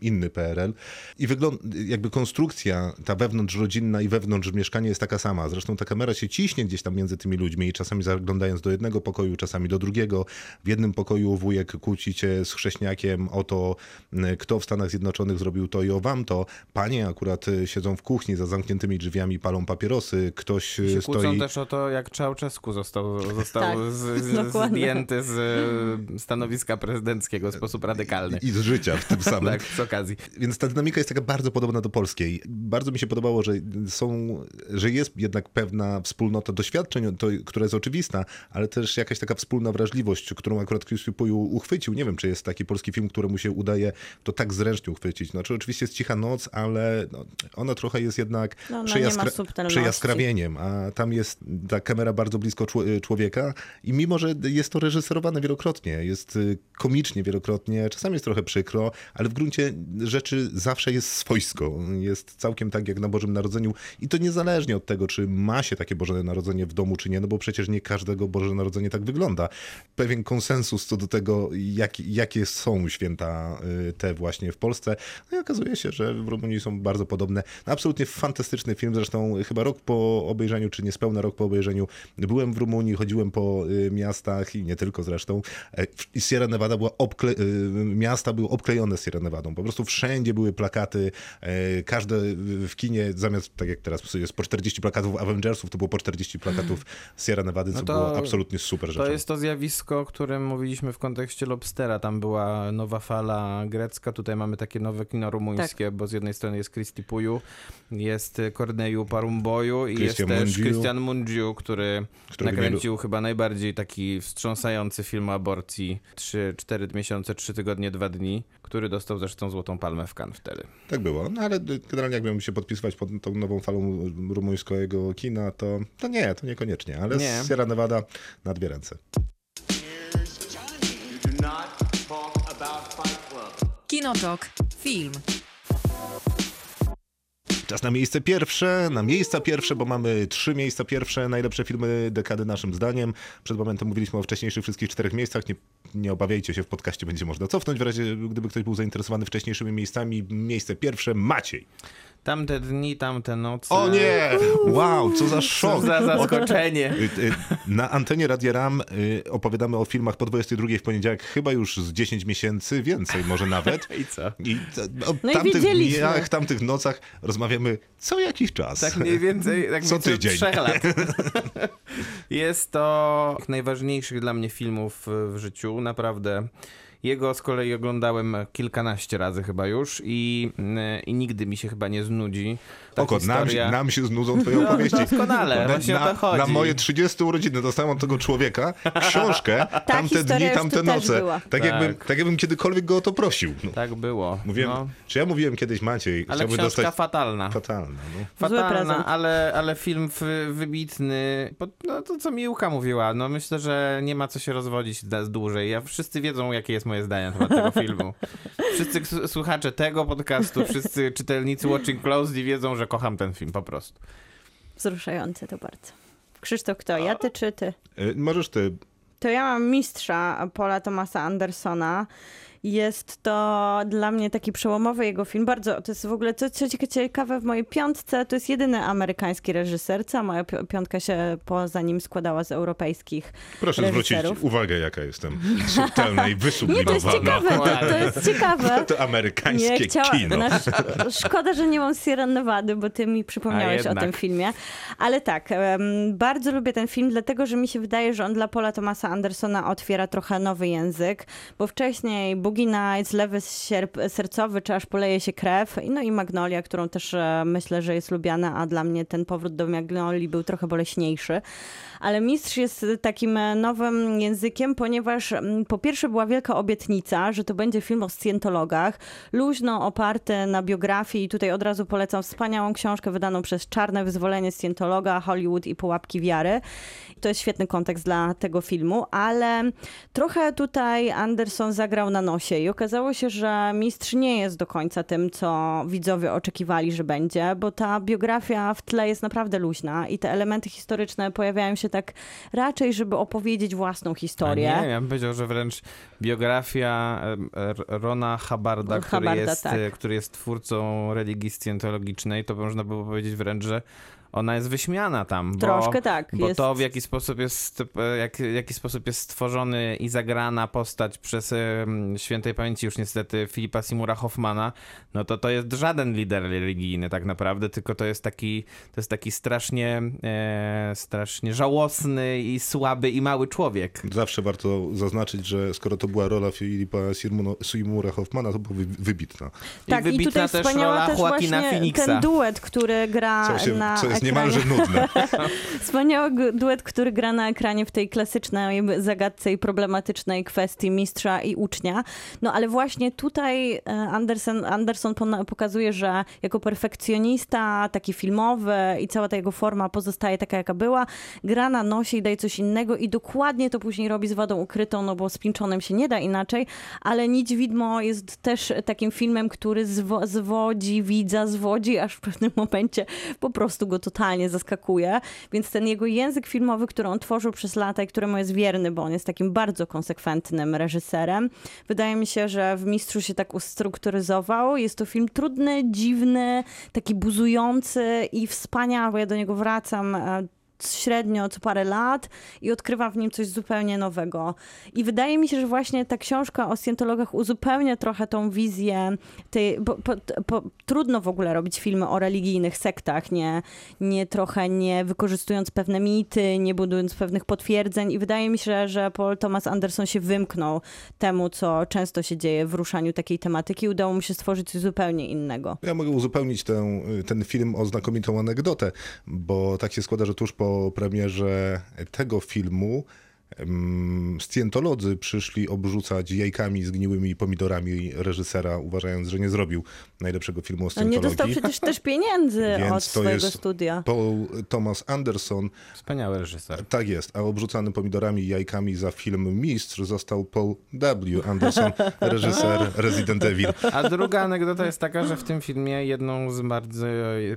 inny PRL. I wygląda, jakby konstrukcja ta wewnątrzrodzinna i wewnątrz mieszkania jest taka sama. Zresztą ta kamera się ciśnie gdzieś tam między tymi ludźmi i czasami zaglądając do jednego pokoju, czasami do drugiego. W jednym pokoju wujek kłóci się z chrześniakiem o to, kto w Stanach Zjednoczonych zrobił to i o wam to. Panie akurat y, siedzą w kuchni za zamkniętymi drzwiami, palą papierosy. Ktoś y, Się kłócą stoi... też o to, jak Czałczesku został, został Tak, z, z, zdjęty z e, stanowiska prezydenckiego w sposób radykalny. I z życia w tym samym. Tak, przy okazji. Więc ta dynamika jest taka bardzo podobna do polskiej. Bardzo mi się podobało, że są, że jest jednak pewna wspólnota doświadczeń, to, która jest oczywista, ale też jakaś taka wspólna wrażliwość, którą akurat Christy Puju uchwycił. Nie wiem, czy jest taki polski film, któremu się udaje to tak zręcznie uchwycić. Znaczy oczywiście jest Cicha Noc, ale no, ona trochę jest jednak No, przejaskra- subtelności. przejaskrawieniem, a tam jest ta kamera bardzo blisko czło- człowieka i mimo, że jest to reżyserowane wielokrotnie, jest y, komicznie wielokrotnie, czasami jest trochę przykro, ale w gruncie rzeczy zawsze jest swojsko. Jest całkiem tak jak na Bożym Narodzeniu i to niezależnie od tego, czy ma się takie Boże Narodzenie w domu, czy nie, no bo przecież nie każdego Boże Narodzenie tak wygląda. Pewien konsensus co do tego, jak, jakie są święta y, te właśnie w Polsce. No i okazuje się, że w Rumunii są bardzo podobne. No, absolutnie fantastyczny film, zresztą chyba rok po obejrzeniu, czy niespełna rok po obejrzeniu, byłem w Rumunii, chodziłem po y, miastach i nie tylko zresztą. E, Sierra Nevada była obkle- y, miasta były obklejone Sierra Nevadą. Po prostu wszędzie były plakaty, e, każde w kinie, zamiast tak jak teraz jest po 40 plakatów Avengersów, to było po 40 plakatów Sierra Nevady, co No to- było absolutnie super rzeczą. To jest to zjawisko, o którym mówiliśmy w kontekście Lobstera. Tam była nowa fala grecka, tutaj mamy takie nowe kino rumuńskie, Tak. bo z jednej strony jest Christy Puju, jest Korneju Parumboju i Christian jest też Mungiu. Christian Mungiu, który nie nakręcił chyba najbardziej taki wstrząsający film o aborcji 3-4 miesiące, 3 tygodnie, 2 dni, który dostał zresztą Złotą Palmę w Cannes wtedy. Tak było, no ale generalnie jak miałbym się podpisywać pod tą nową falą rumuńskiego kina, to, to nie, to niekoniecznie, ale Nie. Sierra Nevada na dwie ręce. Kinotok. Film. Czas na miejsce pierwsze, na miejsca pierwsze, bo mamy trzy miejsca pierwsze, najlepsze filmy dekady naszym zdaniem. Przed momentem mówiliśmy o wcześniejszych wszystkich czterech miejscach, nie, nie obawiajcie się, w podcaście będzie można cofnąć w razie, gdyby ktoś był zainteresowany wcześniejszymi miejscami. Miejsce pierwsze, Maciej. Tamte dni, tamte noce. O nie! Wow, co za szok! Co za zaskoczenie. Y, y, Na antenie Radia Ram y, opowiadamy o filmach po 22 w poniedziałek, chyba już z 10 miesięcy, więcej może nawet. I co? I o No i tamtych wiedzieliśmy. dniach, tamtych nocach rozmawiamy co jakiś czas. Tak mniej więcej, tak Co tydzień. trzech lat. Jest to z najważniejszych dla mnie filmów w życiu, naprawdę. Jego z kolei oglądałem kilkanaście razy chyba już i, i nigdy mi się chyba nie znudzi. Ta Oko, nam, historia... się- nam się znudzą twoje No, opowieści. doskonale, właśnie o na, to chodzi. na moje 30 urodziny dostałem od tego człowieka książkę, tamte dni, tamte noce. była. Tak, jakbym, Tak. tak jakbym kiedykolwiek go o to prosił. No, Tak było. mówiłem, no. czy ja mówiłem kiedyś Maciej, Ale chciałbym książka dostać... fatalna. Fatalna, no. Fatalna, ale, ale film w, wybitny. Bo, no to co Miłka mówiła, no myślę, że nie ma co się rozwodzić dłużej. Ja, wszyscy wiedzą, jakie jest moje zdanie na temat tego filmu. Wszyscy słuchacze tego podcastu, wszyscy czytelnicy Watching Closely wiedzą, że kocham ten film po prostu. Wzruszające to bardzo. Krzysztof, kto? Ja, ty czy ty? Y, Możesz ty... To ja mam mistrza Paula Thomasa Andersona. Jest to dla mnie taki przełomowy jego film. Bardzo, to jest w ogóle, co, co cieka- ciekawe w mojej piątce, to jest jedyny amerykański reżyser. Cała moja pi- piątka się poza nim składała z europejskich Proszę zwrócić reżyserów. uwagę, jaka jestem subtelna i Nie, to jest wysublimowana. ciekawe, to, to jest ciekawe. To amerykańskie Nie chciała, kino. no, sz- szkoda, że nie mam Sierra Nevady, bo ty mi przypomniałeś o tym filmie. Ale tak, bardzo lubię ten film, dlatego że mi się wydaje, że on dla Paula Thomasa Andersona otwiera trochę nowy język, bo wcześniej Boogie Nights, Lewy sierp, sercowy, czy aż poleje się krew, no i Magnolia, którą też e, myślę, że jest lubiana, a dla mnie ten powrót do Magnolii był trochę boleśniejszy. Ale Mistrz jest takim e, nowym językiem, ponieważ mm, po pierwsze była wielka obietnica, że to będzie film o scjentologach, luźno oparty na biografii i tutaj od razu polecam wspaniałą książkę wydaną przez Czarne Wyzwolenie Scjentologa, Hollywood i Pułapki Wiary. To jest świetny kontekst dla tego filmu, ale trochę tutaj Anderson zagrał na nosie i okazało się, że Mistrz nie jest do końca tym, co widzowie oczekiwali, że będzie, bo ta biografia w tle jest naprawdę luźna i te elementy historyczne pojawiają się tak raczej, żeby opowiedzieć własną A historię. nie, ja bym powiedział, że wręcz biografia R- Rona Hubbarda, który, jest, tak. e, który jest twórcą religii scjentologicznej, to można było powiedzieć wręcz, że ona jest wyśmiana tam. Bo, Troszkę tak, Bo jest- to, w jaki sposób jest, jak, w jaki sposób jest stworzony i zagrana postać przez świętej pamięci już niestety Filipa Simura Hoffmana, no to to jest żaden lider religijny tak naprawdę, tylko to jest taki, to jest taki strasznie, e, strasznie żałosny i słaby i mały człowiek. Zawsze warto zaznaczyć, że skoro to była rola Filipa Seymoura Hoffmana, to była wy- wybitna. Tak, i, wybitna tutaj też wspaniała rola też Joaquina właśnie Phoenixa. ten duet, który gra Co, się, na co jest. Niemalże nudne. Wspaniały duet, który gra na ekranie w tej klasycznej zagadce i problematycznej kwestii mistrza i ucznia. No ale właśnie tutaj e, Anderson, Anderson pokazuje, że jako perfekcjonista, taki filmowy i cała ta jego forma pozostaje taka, jaka była, gra na nosie i daje coś innego i dokładnie to później robi z wadą ukrytą, no bo z Pinczonem się nie da inaczej, ale Nić Widmo jest też takim filmem, który zwo- zwodzi widza, zwodzi, aż w pewnym momencie po prostu go totalnie zaskakuje. Więc ten jego język filmowy, który on tworzył przez lata i któremu jest wierny, bo on jest takim bardzo konsekwentnym reżyserem, wydaje mi się, że w Mistrzu się tak ustrukturyzował. Jest to film trudny, dziwny, taki buzujący i wspaniały. Ja do niego wracam e, średnio co parę lat i odkrywam w nim coś zupełnie nowego. I wydaje mi się, że właśnie ta książka o scientologach uzupełnia trochę tą wizję tej, bo, po, po, trudno w ogóle robić filmy o religijnych sektach, nie, nie trochę nie wykorzystując pewne mity, nie budując pewnych potwierdzeń i wydaje mi się, że Paul Thomas Anderson się wymknął temu, co często się dzieje w ruszaniu takiej tematyki. Udało mu się stworzyć coś zupełnie innego. Ja mogę uzupełnić tę, ten film o znakomitą anegdotę, bo tak się składa, że tuż po premierze tego filmu scjentolodzy przyszli obrzucać jajkami zgniłymi pomidorami reżysera, uważając, że nie zrobił najlepszego filmu o No scjentologii. nie dostał przecież też pieniędzy Więc od to swojego jest studia. Paul Thomas Anderson, Wspaniały reżyser. tak jest, a obrzucany pomidorami i jajkami za film Mistrz został Paul W. Anderson, reżyser Resident Evil. A druga anegdota jest taka, że w tym filmie jedną z bardzo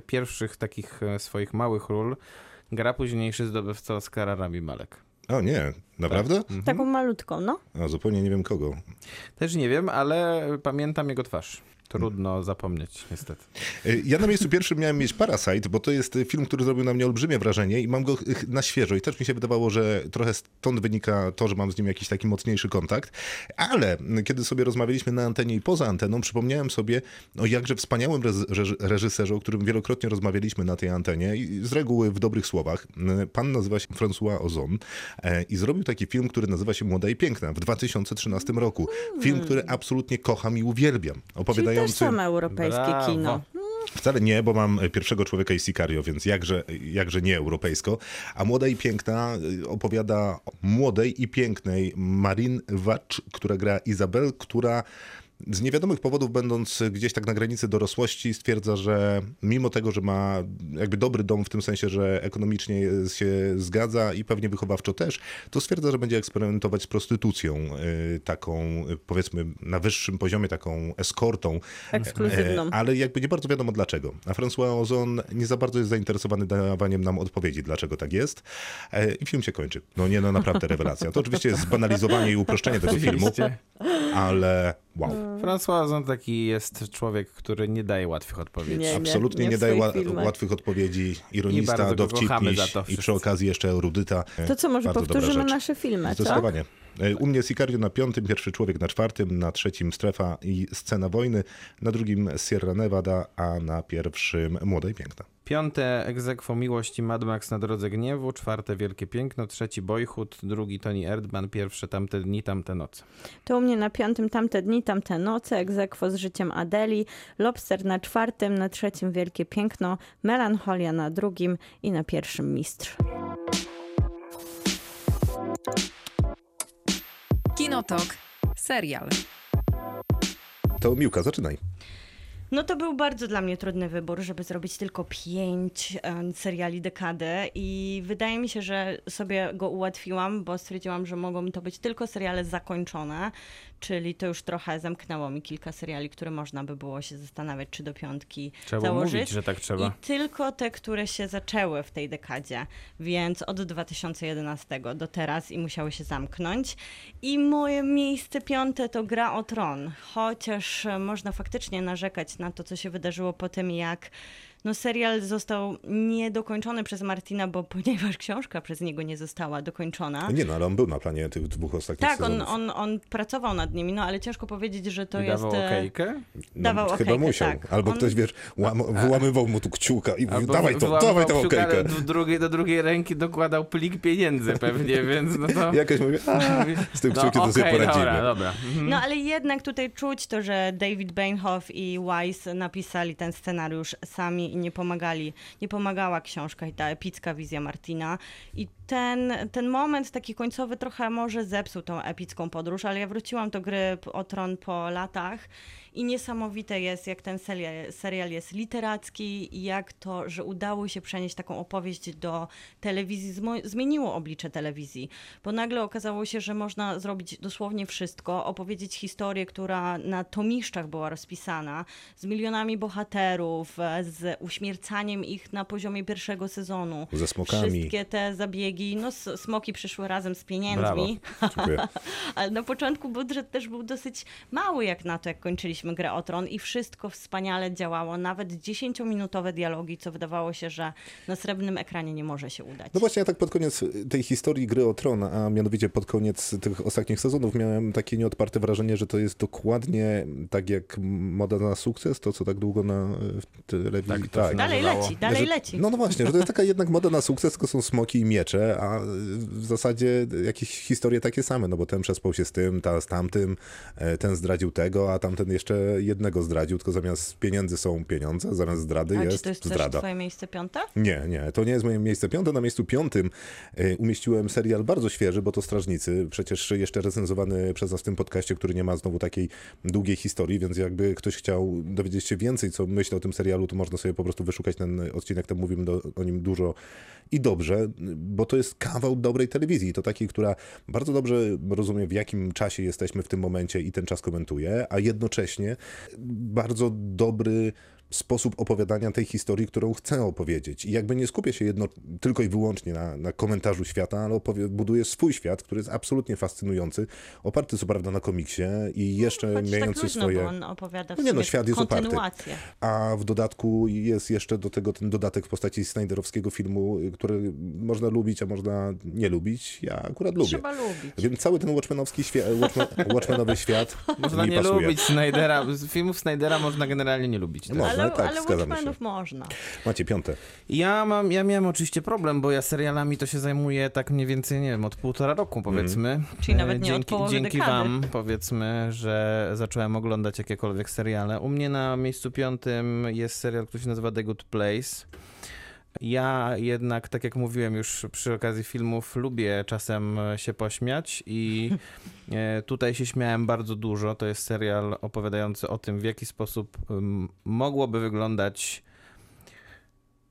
pierwszych takich e, swoich małych ról gra późniejszy zdobywca Oscara Rami Malek. O nie, naprawdę? Mhm. Taką malutką, no. A zupełnie nie wiem kogo. Też nie wiem, ale pamiętam jego twarz. Trudno zapomnieć, niestety. Y, Ja na miejscu pierwszym miałem mieć Parasite, bo to jest y, film, który zrobił na mnie olbrzymie wrażenie i mam go y, na świeżo i też mi się wydawało, że trochę stąd wynika to, że mam z nim jakiś taki mocniejszy kontakt, ale kiedy sobie rozmawialiśmy na antenie i poza anteną, przypomniałem sobie o jakże wspaniałym reżyserze, o którym wielokrotnie rozmawialiśmy na tej antenie i z reguły w dobrych słowach. Pan nazywa się François Ozon e, i zrobił taki film, który nazywa się Młoda i Piękna w 2013 roku. Film, który absolutnie kocham i uwielbiam. Czyli Opowiadający... też same europejskie Brawo. kino. Wcale nie, bo mam pierwszego człowieka i Sicario, więc jakże, jakże nie europejsko. A Młoda i Piękna y, opowiada o młodej i pięknej Marin Wacz, która gra Izabel, która z niewiadomych powodów, będąc gdzieś tak na granicy dorosłości, stwierdza, że mimo tego, że ma jakby dobry dom w tym sensie, że ekonomicznie się zgadza i pewnie wychowawczo też, to stwierdza, że będzie eksperymentować z prostytucją, y, taką y, powiedzmy na wyższym poziomie, taką eskortą. Ekskluzywną. E, Ale jakby nie bardzo wiadomo dlaczego. A François Ozon nie za bardzo jest zainteresowany dawaniem nam odpowiedzi, dlaczego tak jest. E, I film się kończy. No nie, no naprawdę rewelacja. To oczywiście jest zbanalizowanie i uproszczenie tego filmu, Oczywiście. ale wow. François Ozon taki jest człowiek, który nie daje łatwych odpowiedzi. Nie. Absolutnie nie nie, daje ła- łatwych odpowiedzi. Ironista, dowcipniś to i przy okazji jeszcze erudyta. To co, może Bardzo powtórzymy nasze filmy, co? Zdecydowanie. E, U mnie Sicario na piątym, pierwszy człowiek na czwartym, na trzecim strefa i scena wojny, na drugim Sierra Nevada, a na pierwszym Młoda i Piękna. Piąte egzekwo miłości Mad Max na drodze gniewu, czwarte Wielkie Piękno, trzeci Boyhood, drugi Tony Erdman, pierwsze Tamte dni, tamte noce. To u mnie na piątym tamte dni, tamte noce, egzekwo z życiem Adeli, Lobster na czwartym, na trzecim Wielkie Piękno, Melancholia na drugim i na pierwszym Mistrz. Kinotok. Serial. To Miłka, zaczynaj. No to był bardzo dla mnie trudny wybór, żeby zrobić tylko pięć seriali dekady i wydaje mi się, że sobie go ułatwiłam, bo stwierdziłam, że mogą to być tylko seriale zakończone, czyli to już trochę zamknęło mi kilka seriali, które można by było się zastanawiać, czy do piątki Trzeba założyć. mówić, że tak trzeba. I tylko te, które się zaczęły w tej dekadzie, więc od 2011 do teraz i musiały się zamknąć. I moje miejsce piąte to Gra o Tron, chociaż e, można faktycznie narzekać na to, co się wydarzyło po tym, jak no, serial został niedokończony przez Martina, bo ponieważ książka przez niego nie została dokończona. Nie no, ale on był na planie tych dwóch ostatnich Tak, on, sezonów. on, on pracował nad nimi, no ale ciężko powiedzieć, że to I jest... dawał e, okejkę? No, dawał chyba okejkę, musiał. tak. Albo On- ktoś, wiesz, łam, wyłamywał mu tu kciuka i mówił, dawaj to, dawaj tą okejkę. do drugiej, do drugiej ręki dokładał plik pieniędzy pewnie, więc no to... Jakaś mówi, a, z tym kciukiem to sobie poradzimy. Dobra, dobra. Mhm. No ale jednak tutaj czuć to, że David Bainhoff i Wise napisali ten scenariusz sami i nie pomagali, nie pomagała książka i ta epicka wizja Martina. I ten, ten moment taki końcowy trochę może zepsuł tą epicką podróż, ale ja wróciłam do gry o tron po latach i niesamowite jest, jak ten serial, serial jest literacki i jak to, że udało się przenieść taką opowieść do telewizji, zmieniło oblicze telewizji, bo nagle okazało się, że można zrobić dosłownie wszystko, opowiedzieć historię, która na tomiszczach była rozpisana, z milionami bohaterów, e, z uśmiercaniem ich na poziomie pierwszego sezonu. Ze smokami. Wszystkie te zabiegi, no smoki przyszły razem z Brawo. pieniędzmi, Dziękuję. ale na początku budżet też był dosyć mały jak na to, jak kończyliśmy grę o Tron i wszystko wspaniale działało, nawet 10-minutowe dialogi, co wydawało się, że na srebrnym ekranie nie może się udać. No właśnie, ja tak pod koniec tej historii gry o Tron, a mianowicie pod koniec tych ostatnich sezonów miałem takie nieodparte wrażenie, że to jest dokładnie tak jak moda na sukces, to co tak długo na w telewizji. Tak, to się Dalej leci, dalej że, leci. No, no właśnie, że to jest taka jednak moda na sukces, tylko są smoki i miecze, a w zasadzie jakieś historie takie same, no bo ten przespał się z tym, ta z tamtym, e, ten zdradził tego, a tamten jeszcze jednego zdradził, tylko zamiast pieniędzy są pieniądze, zamiast zdrady A jest, czy to jest też zdrada. twoje miejsce piąte? Nie, nie, to nie jest moje miejsce piąte. Na miejscu piątym y, umieściłem serial bardzo świeży, bo to Strażnicy, przecież jeszcze recenzowany przez nas w tym podcaście, który nie ma znowu takiej długiej historii, więc jakby ktoś chciał dowiedzieć się więcej, co myślę o tym serialu, to można sobie po prostu wyszukać ten odcinek, tam mówimy do, o nim dużo i dobrze, bo to jest kawał dobrej telewizji, to takiej, która bardzo dobrze rozumie, w jakim czasie jesteśmy w tym momencie i ten czas komentuje, a jednocześnie bardzo dobry sposób opowiadania tej historii, którą chcę opowiedzieć. I jakby nie skupię się jedno, tylko i wyłącznie na, na komentarzu świata, ale opowie, buduję swój świat, który jest absolutnie fascynujący, oparty co prawda na komiksie i jeszcze Choć tak mający luźno, swoje... bo on opowiada w No nie no, świat jest oparty. kontynuację. A w dodatku jest jeszcze do tego ten dodatek w postaci Snyderowskiego filmu, który można lubić, a można nie lubić. Ja akurat lubię. Trzeba lubić. Więc cały ten Watchmenowski świat, Watchman, Watchmenowy świat Można mi nie pasuje. lubić Snydera. Filmów Snydera można generalnie nie lubić. Można. Ale, tak, ale zgadzamy się. Watchmenów można. Macie piąte. Ja mam, ja miałem oczywiście problem, bo ja serialami to się zajmuję tak mniej więcej, nie wiem, od półtora roku powiedzmy. Czyli nawet nie od dzięki, połowy Dzięki dekady. wam powiedzmy, że zacząłem oglądać jakiekolwiek seriale. U mnie na miejscu piątym jest serial, który się nazywa The Good Place. Ja jednak, tak jak mówiłem już przy okazji filmów, lubię czasem się pośmiać i e, tutaj się śmiałem bardzo dużo. To jest serial opowiadający o tym, w jaki sposób mogłoby wyglądać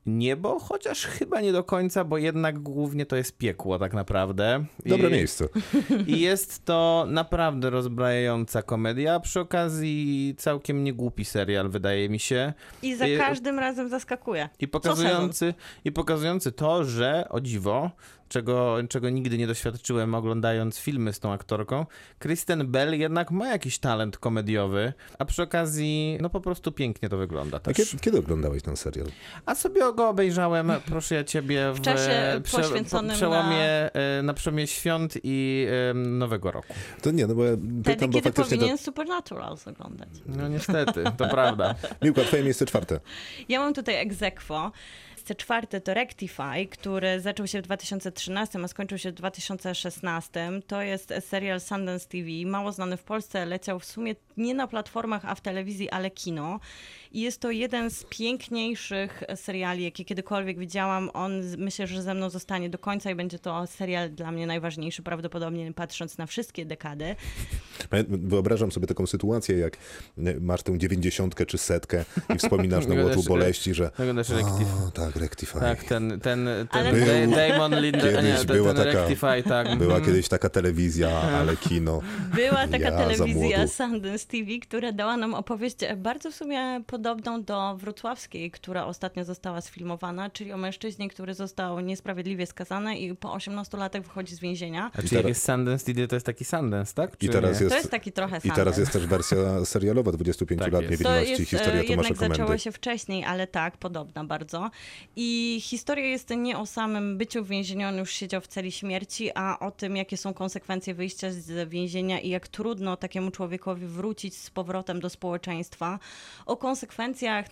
niebo, chociaż chyba nie do końca, bo jednak głównie to jest piekło tak naprawdę. Dobre I, miejsce. I jest to naprawdę rozbrajająca komedia, a przy okazji całkiem niegłupi serial, wydaje mi się. I za I- każdym razem zaskakuje. I pokazujący, I pokazujący to, że o dziwo, czego, czego nigdy nie doświadczyłem oglądając filmy z tą aktorką, Kristen Bell jednak ma jakiś talent komediowy, a przy okazji no po prostu pięknie to wygląda też. kiedy, kiedy oglądałeś ten serial? A sobie go obejrzałem, proszę ja ciebie, w, czasie prze- poświęconym po- przełomie, e, na przełomie świąt i Nowego Roku. To nie, no bo ja Wtedy, pytam, bo kiedy faktycznie powinien to... Supernatural oglądać. No niestety, to prawda. Miłka, twoje miejsce czwarte. Ja mam tutaj egzekwo. Miejsce czwarte to Rectify, który zaczął się w 2013, a skończył się w 2016. To jest serial Sundance TV, mało znany w Polsce, leciał w sumie nie na platformach, a w telewizji, ale kino. I jest to jeden z piękniejszych seriali, jakie kiedykolwiek widziałam. On myślę, że ze mną zostanie do końca i będzie to serial dla mnie najważniejszy, prawdopodobnie patrząc na wszystkie dekady. Wyobrażam sobie taką sytuację, jak e, masz tę dziewięćdziesiątkę czy setkę i wspominasz na łotu boleści, że o, tak, Rectify. Tak, ten, ten, ten Ale- Damon Linder, Kiedyś nie, ten, była ten taka- Rectify, tak. Była mhm. kiedyś taka telewizja, ale kino. Była taka Ja telewizja. Sundance TV, która dała nam opowieść e, bardzo w sumie podobną do wrocławskiej, która ostatnio została sfilmowana, czyli o mężczyźnie, który został niesprawiedliwie skazany i po 18 latach wychodzi z więzienia. A czyli teraz- jak jest Sundance to jest taki Sundance, tak? I Czy teraz nie? jest, To jest taki trochę I Sundance. teraz jest też wersja serialowa 25 Tak lat niewinności, To jest, historia e, Tomasza jednak zaczęło Komendy. się wcześniej, ale tak, podobna bardzo. I historia jest nie o samym byciu w więzieniu, on już siedział w celi śmierci, a o tym, jakie są konsekwencje wyjścia z więzienia i jak trudno takiemu człowiekowi wrócić z powrotem do społeczeństwa. O konsekwencjach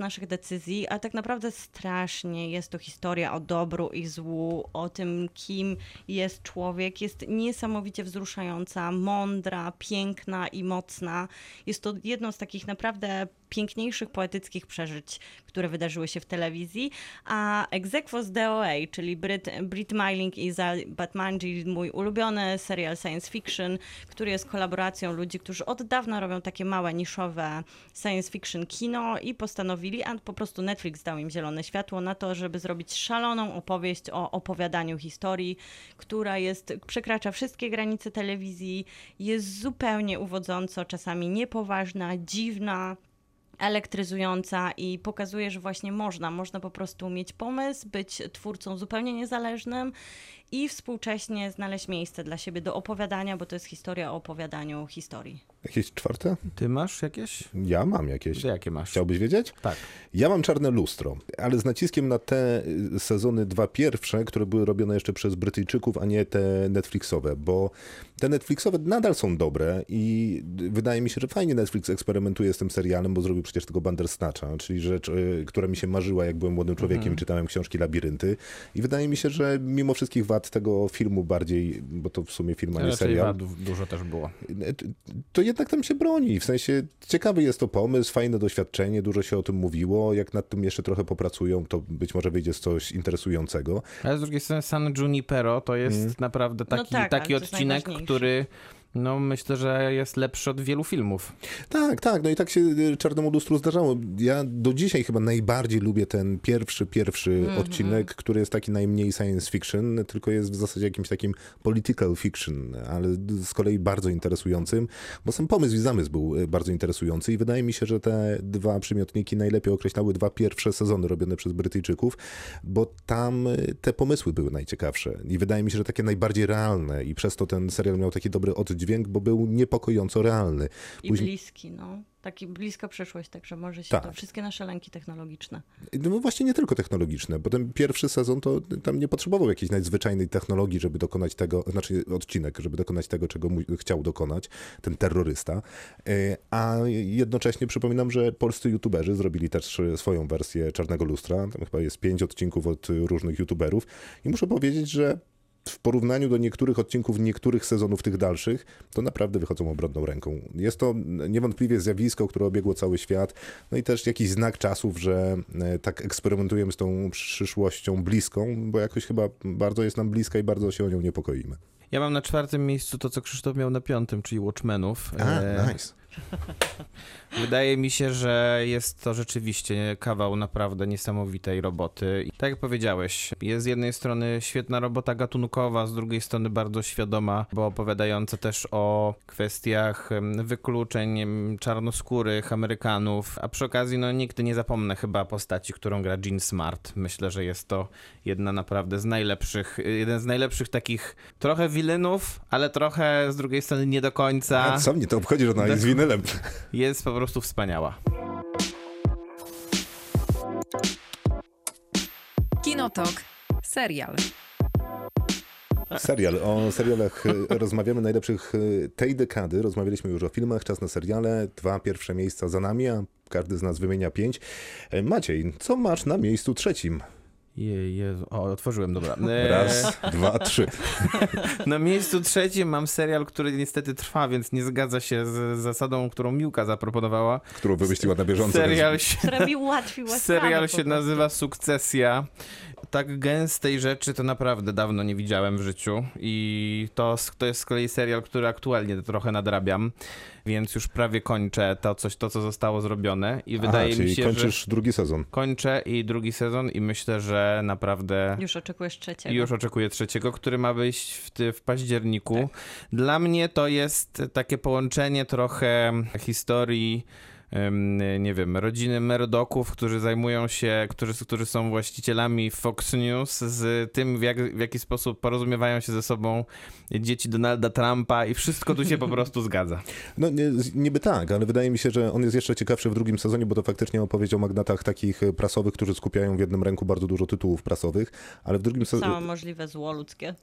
naszych decyzji, a tak naprawdę strasznie jest to historia o dobru i złu, o tym, kim jest człowiek. Jest niesamowicie wzruszająca, mądra, piękna i mocna. Jest to jedno z takich naprawdę piękniejszych poetyckich przeżyć, które wydarzyły się w telewizji, a Exequo z DOA, czyli Brit, Brit Meiling i Zal Batmanji, mój ulubiony serial science fiction, który jest kolaboracją ludzi, którzy od dawna robią takie małe, niszowe science fiction kino i postanowili, a po prostu Netflix dał im zielone światło na to, żeby zrobić szaloną opowieść o opowiadaniu historii, która jest, przekracza wszystkie granice telewizji, jest zupełnie uwodząco, czasami niepoważna, dziwna, elektryzująca i pokazuje, że właśnie można, można po prostu mieć pomysł, być twórcą zupełnie niezależnym i współcześnie znaleźć miejsce dla siebie do opowiadania, bo to jest historia o opowiadaniu historii. Jakieś czwarte? Ty masz jakieś? Ja mam jakieś. Jakie masz? Chciałbyś wiedzieć? Tak. Ja mam czarne lustro, ale z naciskiem na te y, sezony dwa pierwsze, które były robione jeszcze przez Brytyjczyków, a nie te Netflixowe, bo te Netflixowe nadal są dobre i wydaje mi się, że fajnie Netflix eksperymentuje z tym serialem, bo zrobił przecież tego Bandersnatcha, czyli rzecz, y, która mi się marzyła, jak byłem młodym człowiekiem i czytałem książki Labirynty i wydaje mi się, że mimo wszystkich wad tego filmu bardziej, bo to w sumie film, a nie serial, dużo też było. to jednak tam się broni. W sensie ciekawy jest to pomysł, fajne doświadczenie, dużo się o tym mówiło. Jak nad tym jeszcze trochę popracują, to być może wyjdzie z coś interesującego. Ale z drugiej strony San Junipero to jest Mhm. naprawdę No taki, tak, ale taki odcinek, który no myślę, że jest lepszy od wielu filmów. Tak, tak, no i tak się y, Czarnemu Lustru zdarzało. Ja do dzisiaj chyba najbardziej lubię ten pierwszy, pierwszy Mhm. odcinek, który jest taki najmniej science fiction, tylko jest w zasadzie jakimś takim political fiction, ale z kolei bardzo interesującym, bo sam pomysł i zamysł był y, bardzo interesujący i wydaje mi się, że te dwa przymiotniki najlepiej określały dwa pierwsze sezony robione przez Brytyjczyków, bo tam y, te pomysły były najciekawsze i wydaje mi się, że takie najbardziej realne i przez to ten serial miał taki dobry oddźwięk dźwięk, bo był niepokojąco realny. I Później- bliski, no. Taki bliska przyszłość, także może się Tak. to wszystkie nasze lęki technologiczne. No właśnie nie tylko technologiczne, bo ten pierwszy sezon to tam nie potrzebował jakiejś nadzwyczajnej technologii, żeby dokonać tego, znaczy odcinek, żeby dokonać tego, czego chciał dokonać ten terrorysta. E, A jednocześnie przypominam, że polscy youtuberzy zrobili też swoją wersję Czarnego Lustra. Tam chyba jest pięć odcinków od różnych youtuberów i muszę powiedzieć, że w porównaniu do niektórych odcinków, niektórych sezonów tych dalszych, to naprawdę wychodzą obronną ręką. Jest to niewątpliwie zjawisko, które obiegło cały świat, no i też jakiś znak czasów, że e, tak eksperymentujemy z tą przyszłością bliską, bo jakoś chyba bardzo jest nam bliska i bardzo się o nią niepokoimy. Ja mam na czwartym miejscu to, co Krzysztof miał na piątym, czyli Watchmenów. A, E, nice. Wydaje mi się, że jest to rzeczywiście kawał naprawdę niesamowitej roboty. I tak jak powiedziałeś, jest z jednej strony świetna robota gatunkowa, z drugiej strony bardzo świadoma, bo opowiadająca też o kwestiach wykluczeń czarnoskórych Amerykanów, a przy okazji no nigdy nie zapomnę chyba postaci, którą gra Jean Smart. Myślę, że jest to jedna naprawdę z najlepszych, jeden z najlepszych takich trochę wilenów, ale trochę z drugiej strony nie do końca. A co mnie to obchodzi, że ona jest Jest po prostu wspaniała. Kinotok. Serial. Serial. O serialach e, rozmawiamy najlepszych e, tej dekady. Rozmawialiśmy już o filmach, czas na seriale. Dwa pierwsze miejsca za nami, a każdy z nas wymienia pięć. E, Maciej, co masz na miejscu trzecim? Je, Jezu. O, otworzyłem, dobra. E, Raz, dwa, trzy. Na miejscu trzecim mam serial, który niestety trwa, więc nie zgadza się z zasadą, którą Miłka zaproponowała. Którą wymyśliła na bieżąco. Serial więc- się, Która mi ułatwiła serial się nazywa Sukcesja. Tak gęstej rzeczy to naprawdę dawno nie widziałem w życiu i to, to jest z kolei serial, który aktualnie trochę nadrabiam, więc już prawie kończę to, coś, to co zostało zrobione i wydaje Aha, czyli mi się, kończysz że drugi sezon. kończę i drugi sezon i myślę, że naprawdę Już oczekujesz trzeciego. I już oczekuję trzeciego, który ma wyjść w, ty, w październiku. Dla mnie to jest takie połączenie trochę historii. Nie wiem, rodziny Murdochów, którzy zajmują się, którzy, którzy są właścicielami Fox News, z tym, w, jak, w jaki sposób porozumiewają się ze sobą dzieci Donalda Trumpa, i wszystko tu się po prostu zgadza. No nie, niby tak, ale wydaje mi się, że on jest jeszcze ciekawszy w drugim sezonie, bo to faktycznie opowieść o magnatach takich e, prasowych, którzy skupiają w jednym ręku bardzo dużo tytułów prasowych, ale w drugim Całe sezonie... możliwe zło ludzkie.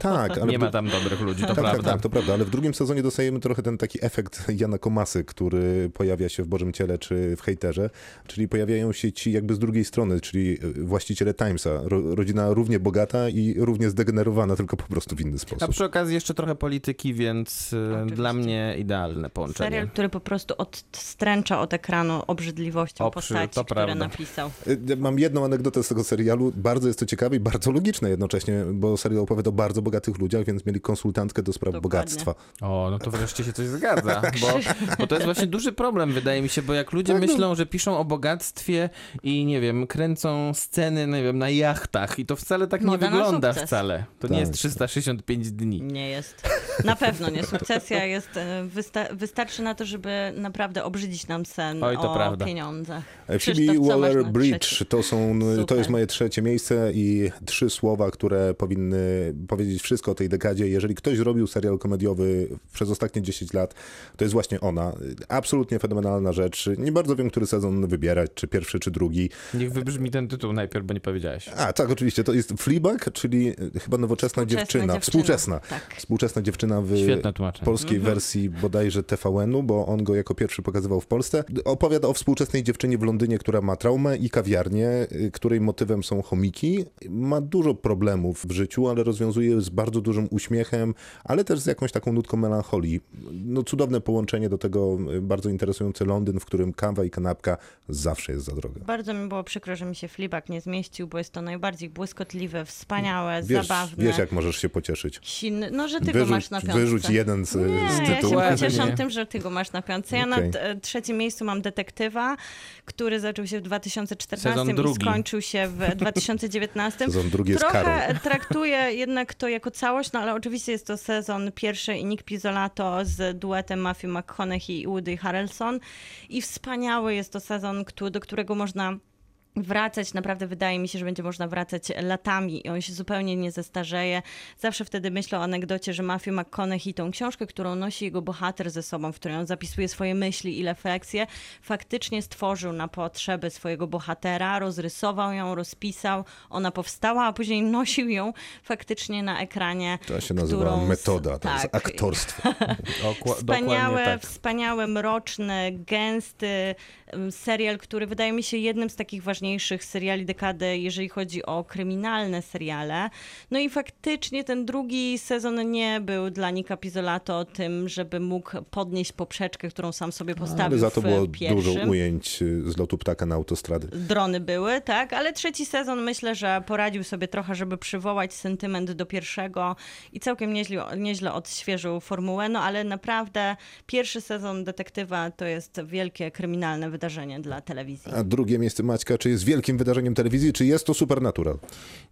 Tak, ale Nie ma tam dobrych ludzi, to tak, prawda. tak, tak, to prawda, ale w drugim sezonie dostajemy trochę ten taki efekt Jana Komasy, który pojawia się w Bożym Ciele czy w Hejterze, czyli pojawiają się ci jakby z drugiej strony, czyli e, właściciele Timesa, ro, rodzina równie bogata i równie zdegenerowana, tylko po prostu w inny A sposób. przy okazji jeszcze trochę polityki, więc e, Oczywiście. dla mnie idealne połączenie. Serial, który po prostu odstręcza od ekranu obrzydliwością O, przy- postaci, które prawda. napisał. E, Mam jedną anegdotę z tego serialu. Bardzo jest to ciekawe i bardzo logiczne jednocześnie, bo serial opowiada o bardzo bogatych ludziach, więc mieli konsultantkę do spraw Dokładnie. bogactwa. O, no to wreszcie się coś zgadza, bo, bo to jest właśnie duży problem, wydaje mi się, bo jak ludzie Tak, no. myślą, że piszą o bogactwie i nie wiem, kręcą sceny, nie wiem, na jachtach i to wcale tak nie Moda na wygląda sukces. wcale. To Tak. nie jest 365 dni. Nie jest. Na pewno nie. Sukcesja jest, e, wysta- wystarczy na to, żeby naprawdę obrzydzić nam sen Oj, to o prawda. pieniądzach. E, Phoebe Waller-Bridge to, są, to Super. jest moje trzecie miejsce i trzy słowa, które powinny powiedzieć wszystko o tej dekadzie. Jeżeli ktoś zrobił serial komediowy przez ostatnie 10 lat, to jest właśnie ona. Absolutnie fenomenalna rzecz. Nie bardzo wiem, który sezon wybierać, czy pierwszy, czy drugi. Niech wybrzmi ten tytuł najpierw, bo nie powiedziałeś. A, tak, oczywiście. To jest Fleabag, czyli e, chyba nowoczesna Współczesna dziewczyna. dziewczyna. Współczesna. Tak. Współczesna dziewczyna w polskiej Mhm. wersji bodajże TVN-u, bo on go jako pierwszy pokazywał w Polsce. Opowiada o współczesnej dziewczynie w Londynie, która ma traumę i kawiarnię, y, której motywem są chomiki. Ma dużo problemów w życiu, ale rozwiązuje je z bardzo dużym uśmiechem, ale też z jakąś taką nutką melancholii. No cudowne połączenie do tego y, bardzo interesujący Londyn, w którym kawa i kanapka zawsze jest za droga. Bardzo mi było przykro, że mi się Fleabag nie zmieścił, bo jest to najbardziej błyskotliwe, wspaniałe, Wiesz, zabawne. wiesz jak możesz się pocieszyć. Silny. No, że ty go Wyrzuć, masz na piątce. wyrzuć jeden z, Nie, z ja się tytułów. Pocieszam tym, że ty go masz na piątce. Ja Okej. na trzecim miejscu mam Detektywa, który zaczął się w 2014 Sezon i drugi. skończył się w 2019. Sezon drugi jest karą. Trochę traktuję jednak to jako całość, no ale oczywiście jest to sezon pierwszy i Nick Pizzolato z duetem Matthew McConaughey i Woody Harrelson i wspaniały jest to sezon, do którego można wracać. Naprawdę wydaje mi się, że będzie można wracać latami i on się zupełnie nie zestarzeje. Zawsze wtedy myślę o anegdocie, że Matthew McConaughey tą książkę, którą nosi jego bohater ze sobą, w której on zapisuje swoje myśli i refleksje, faktycznie stworzył na potrzeby swojego bohatera, rozrysował ją, rozpisał, ona powstała, a później nosił ją faktycznie na ekranie. To się nazywa którą- metoda, to jest tak. aktorstwo. Dokła- Wspaniałe, tak. wspaniały, mroczny, gęsty serial, który wydaje mi się jednym z takich ważniejszych seriali dekady, jeżeli chodzi o kryminalne seriale. No i faktycznie ten drugi sezon nie był dla Nika Pizzolato tym, żeby mógł podnieść poprzeczkę, którą sam sobie postawił Ale za to było pierwszym. dużo ujęć y, z lotu ptaka na autostrady. Drony były, tak, ale trzeci sezon myślę, że poradził sobie trochę, żeby przywołać sentyment do pierwszego i całkiem nieźle, nieźle odświeżył formułę, no ale naprawdę pierwszy sezon Detektywa to jest wielkie kryminalne wydarzenie dla telewizji. A drugie miejsce Maćka, czy jest wielkim wydarzeniem telewizji, czy jest to Supernatural?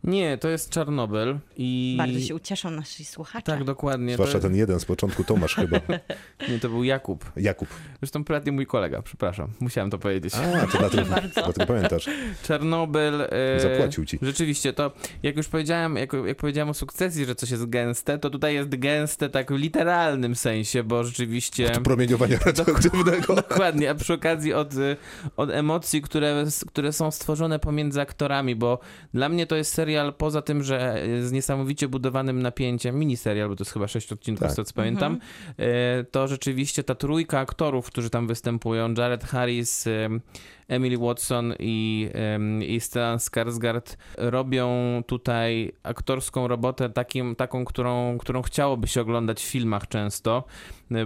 Nie, to jest Czarnobyl i... Bardzo się ucieszą nasi słuchacze. Tak, dokładnie. Zwłaszcza to, ten jeden z początku, Tomasz chyba. Nie, to był Jakub. Jakub. Zresztą prywatnie mój kolega, przepraszam. Musiałem to powiedzieć. A, to dlatego, dlatego pamiętasz. Czarnobyl. e, Zapłacił ci. Rzeczywiście, to jak już powiedziałem, jak, jak powiedziałem o sukcesji, że coś jest gęste, to tutaj jest gęste tak w literalnym sensie, bo rzeczywiście... Od promieniowania radioaktywnego. Dokładnie, a przy okazji od, od emocji, które, które są stworzone pomiędzy aktorami, bo dla mnie to jest serial, poza tym, że z niesamowicie budowanym napięciem, miniserial, bo to jest chyba sześć odcinków, Tak. z tego co pamiętam, y, to rzeczywiście ta trójka aktorów, którzy tam występują, Jared Harris, Emily Watson i, i Stellan Skarsgård robią tutaj aktorską robotę takim, taką, którą, którą chciałoby się oglądać w filmach często,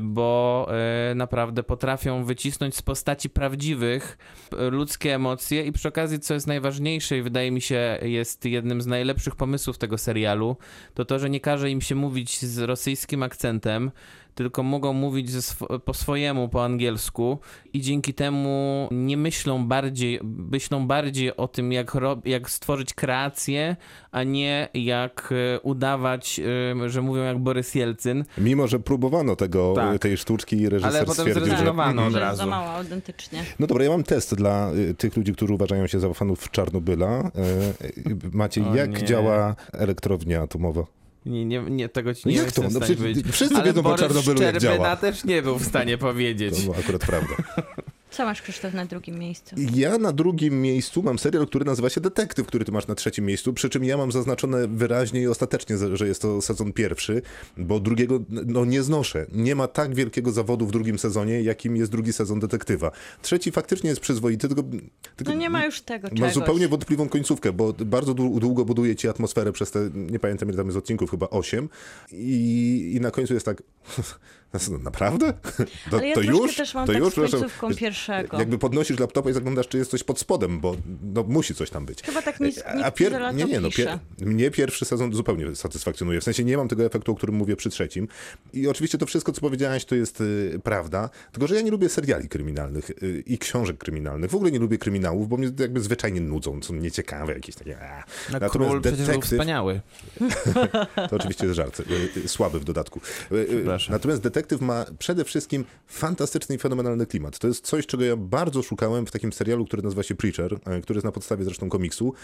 bo e, naprawdę potrafią wycisnąć z postaci prawdziwych ludzkie emocje i przy okazji, co jest najważniejsze i wydaje mi się jest jednym z najlepszych pomysłów tego serialu, to to, że nie każe im się mówić z rosyjskim akcentem, tylko mogą mówić ze sw- po swojemu, po angielsku i dzięki temu nie myślą bardziej, myślą bardziej o tym, jak, jak stworzyć kreację, a nie jak e, udawać, e, że mówią jak Borys Jelcyn. Mimo, że próbowano tego, Tak. tej sztuczki, reżyser Ale potem stwierdził, że... zrezygnowano. od że razu. za mało autentycznie. No dobra, ja mam test dla y, tych ludzi, którzy uważają się za fanów Czarnobyla. Y, y, Maciej, O jak nie. działa elektrownia atomowa? Nie, nie, nie tego ci No nie jak jestem to? No przecież wszyscy Ale wiedzą o Borys Czarnobylu, jak działa. też nie był w stanie powiedzieć. To była akurat prawda. Co masz, Krzysztof, na drugim miejscu? Ja na drugim miejscu mam serial, który nazywa się Detektyw, który ty masz na trzecim miejscu, przy czym ja mam zaznaczone wyraźnie i ostatecznie, że jest to sezon pierwszy, bo drugiego no nie znoszę. Nie ma tak wielkiego zawodu w drugim sezonie, jakim jest drugi sezon Detektywa. Trzeci faktycznie jest przyzwoity, tylko... tylko No nie ma już tego Ma czegoś. zupełnie wątpliwą końcówkę, bo bardzo dłu- długo buduje ci atmosferę przez te, nie pamiętam ile tam jest odcinków, chyba 8 i, i na końcu jest tak, naprawdę? To, Ale ja to już? też mam to tak już? z końcówką pierwszego. Jakby podnosisz laptopa i zaglądasz, czy jest coś pod spodem, bo no, musi coś tam być. Chyba tak nic, A nikt pier... Nie, nie, no, pier... mnie pierwszy sezon zupełnie satysfakcjonuje. W sensie nie mam tego efektu, o którym mówię przy trzecim. I oczywiście to wszystko, co powiedziałaś, to jest y, prawda. Tylko, że ja nie lubię seriali kryminalnych y, i książek kryminalnych. W ogóle nie lubię kryminałów, bo mnie jakby zwyczajnie nudzą, są nieciekawe, jakieś takie... A. No, król przecież był wspaniały. To oczywiście jest żart. y, Słaby w dodatku. Przepraszam. Natomiast detektyw ma przede wszystkim fantastyczny i fenomenalny klimat. To jest coś, czego ja bardzo szukałem w takim serialu, który nazywa się Preacher, y, który jest na podstawie zresztą komiksu.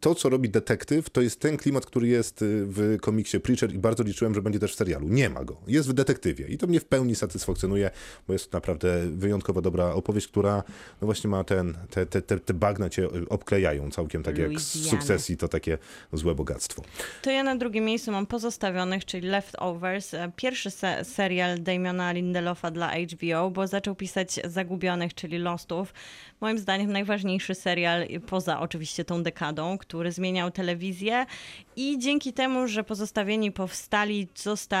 To, co robi detektyw, to jest ten klimat, który jest y, w komiksie Preacher i bardzo liczyłem, że będzie też w serialu. Nie ma go. Jest w detektywie i to mnie w pełni satysfakcjonuje, bo jest naprawdę wyjątkowo dobra opowieść, która no właśnie ma ten, te, te, te, te bagna cię y, obklejają całkiem tak jak z sukcesji to takie złe bogactwo. To ja na drugim miejscu mam Pozostawionych, czyli Leftovers. e, Pierwszy se serial Damiana Lindelofa dla HBO, bo zaczął pisać Zagubionych, czyli Lostów. Moim zdaniem najważniejszy serial, poza oczywiście tą dekadą, który zmieniał telewizję. I dzięki temu, że Pozostawieni powstali,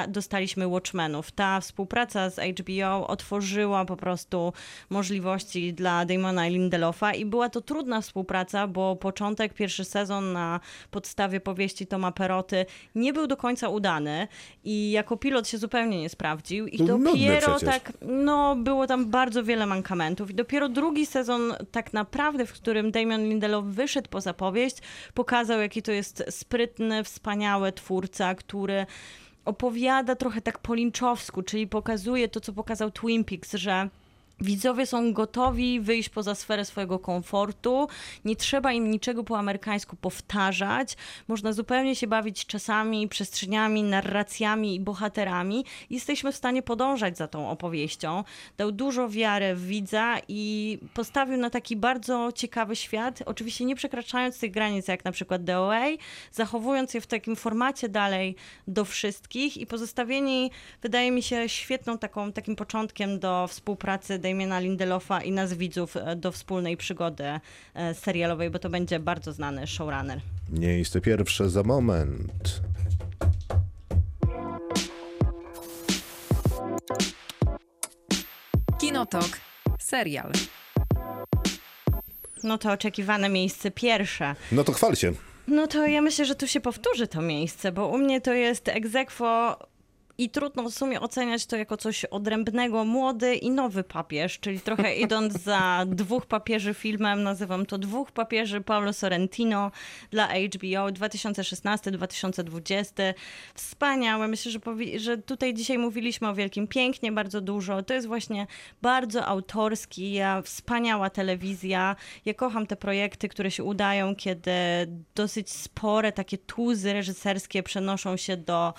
dostaliśmy Watchmenów. Ta współpraca z HBO otworzyła po prostu możliwości dla Damona Lindelofa i była to trudna współpraca, bo początek, pierwszy sezon na podstawie powieści Toma Peroty nie był do końca udany i jako pilot się zupełnie nie sprawdził. I dopiero tak, no było tam bardzo wiele mankamentów. I dopiero drugi sezon tak naprawdę, w którym Damon Lindelof wyszedł poza powieść, pokazał jaki to jest sprytny, wspaniały twórca, który opowiada trochę tak po linczowsku, czyli pokazuje to, co pokazał Twin Peaks, że Widzowie są gotowi wyjść poza sferę swojego komfortu. Nie trzeba im niczego po amerykańsku powtarzać. Można zupełnie się bawić czasami, przestrzeniami, narracjami i bohaterami. Jesteśmy w stanie podążać za tą opowieścią. Dał dużo wiary w widza i postawił na taki bardzo ciekawy świat. Oczywiście nie przekraczając tych granic, jak na przykład DOA, zachowując je w takim formacie dalej do wszystkich i pozostawieni, wydaje mi się, świetną taką, takim początkiem do współpracy Damiena Lindelofa i nas widzów e, do wspólnej przygody e, serialowej, bo to będzie bardzo znany showrunner. Miejsce pierwsze za moment. Kinotok. Serial. No to oczekiwane miejsce pierwsze. No to chwal się. No to ja myślę, że tu się powtórzy to miejsce, bo u mnie to jest egzekwo i trudno w sumie oceniać to jako coś odrębnego. Młody i nowy papież, czyli trochę idąc za dwóch papieży filmem, nazywam to dwóch papieży Paulo Sorrentino dla HBO 2016-2020. Wspaniałe. Myślę, że, że tutaj dzisiaj mówiliśmy o Wielkim Pięknie bardzo dużo. To jest właśnie bardzo autorski, wspaniała telewizja. Ja kocham te projekty, które się udają, kiedy dosyć spore takie tuzy reżyserskie przenoszą się do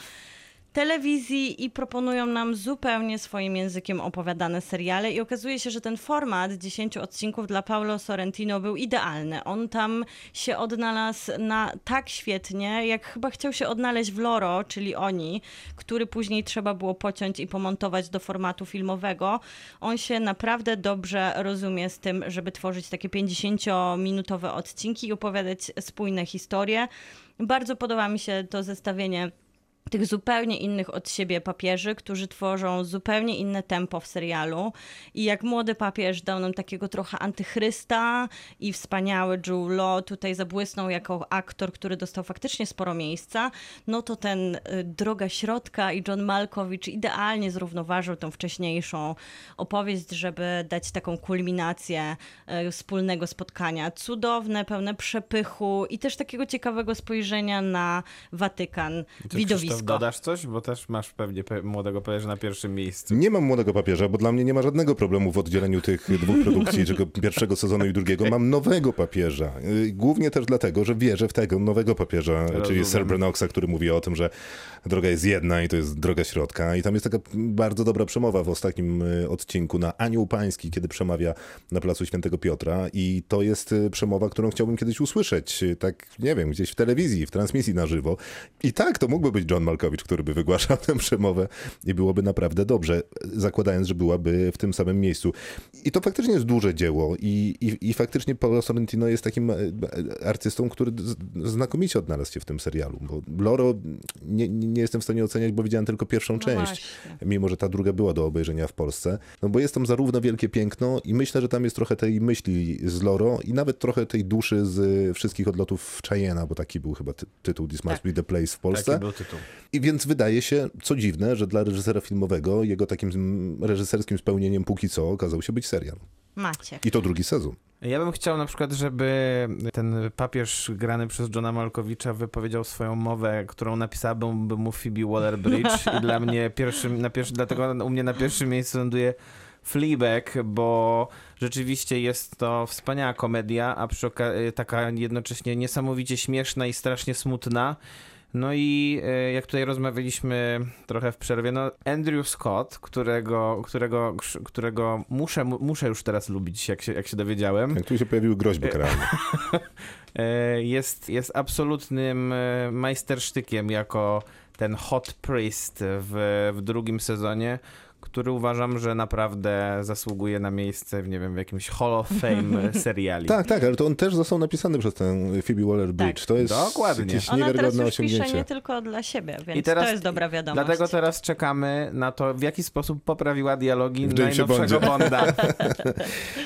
telewizji i proponują nam zupełnie swoim językiem opowiadane seriale i okazuje się, że ten format 10 odcinków dla Paulo Sorrentino był idealny. On tam się odnalazł na tak świetnie, jak chyba chciał się odnaleźć w Loro, czyli oni, który później trzeba było pociąć i pomontować do formatu filmowego. On się naprawdę dobrze rozumie z tym, żeby tworzyć takie 50-minutowe odcinki i opowiadać spójne historie. Bardzo podoba mi się to zestawienie tych zupełnie innych od siebie papieży, którzy tworzą zupełnie inne tempo w serialu. I jak młody papież dał nam takiego trochę antychrysta i wspaniały Joe Law tutaj zabłysnął jako aktor, który dostał faktycznie sporo miejsca, no to ten y, Droga Środka i John Malkowicz idealnie zrównoważył tą wcześniejszą opowieść, żeby dać taką kulminację y, wspólnego spotkania. Cudowne, pełne przepychu i też takiego ciekawego spojrzenia na Watykan, Ty, widowisko. Dodasz coś? Bo też masz pewnie pe- młodego papieża na pierwszym miejscu. Nie mam młodego papieża, bo dla mnie nie ma żadnego problemu w oddzieleniu tych dwóch produkcji, czego pierwszego sezonu i drugiego. Mam nowego papieża. Y, Głównie też dlatego, że wierzę w tego nowego papieża, czyli Rozumiem. Sir Brenoxa, który mówi o tym, że droga jest jedna i to jest droga środka. I tam jest taka bardzo dobra przemowa w ostatnim y, odcinku na Anioł Pański, kiedy przemawia na placu Świętego Piotra. I to jest y, przemowa, którą chciałbym kiedyś usłyszeć, tak nie wiem, gdzieś w telewizji, w transmisji na żywo. I tak, to mógłby być John Malkowicz, który by wygłaszał tę przemowę i byłoby naprawdę dobrze, zakładając, że byłaby w tym samym miejscu. I to faktycznie jest duże dzieło i, i, i faktycznie Paolo Sorrentino jest takim e, e, artystą, który znakomicie odnalazł się w tym serialu, bo Loro nie, nie jestem w stanie oceniać, bo widziałem tylko pierwszą No część, właśnie. mimo że ta druga była do obejrzenia w Polsce, no bo jest tam zarówno wielkie piękno i myślę, że tam jest trochę tej myśli z Loro i nawet trochę tej duszy z wszystkich odlotów Cheyena, bo taki był chyba ty tytuł This Must Tak. Be The Place w Polsce. Taki był tytuł. I więc wydaje się, co dziwne, że dla reżysera filmowego jego takim reżyserskim spełnieniem póki co okazał się być serial. Macie. I to drugi sezon. Ja bym chciał na przykład, żeby ten papież grany przez Johna Malkowicza wypowiedział swoją mowę, którą napisałabym by mu Phoebe Waller-Bridge i dla mnie pierwszym, na pierwszy, dlatego u mnie na pierwszym miejscu ląduje Fleabag, bo rzeczywiście jest to wspaniała komedia, a przy okazji taka jednocześnie niesamowicie śmieszna i strasznie smutna. No i e, jak tutaj rozmawialiśmy trochę w przerwie, no Andrew Scott, którego, którego, którego muszę, muszę już teraz lubić, jak się, jak się dowiedziałem. Jak tu się pojawiły groźby karalne. E, jest, jest absolutnym e, majstersztykiem jako ten hot priest w, w drugim sezonie, który uważam, że naprawdę zasługuje na miejsce w, nie wiem, w jakimś Hall of Fame seriali. Tak, tak, ale to on też został napisany przez tę Phoebe Waller-Bridge. Tak. To jest Dokładnie. jakieś Ona teraz już pisze nie tylko dla siebie, więc I teraz- to jest dobra wiadomość. Dlatego teraz czekamy na to, w jaki sposób poprawiła dialogi W najnowszego Bondzie. Bonda.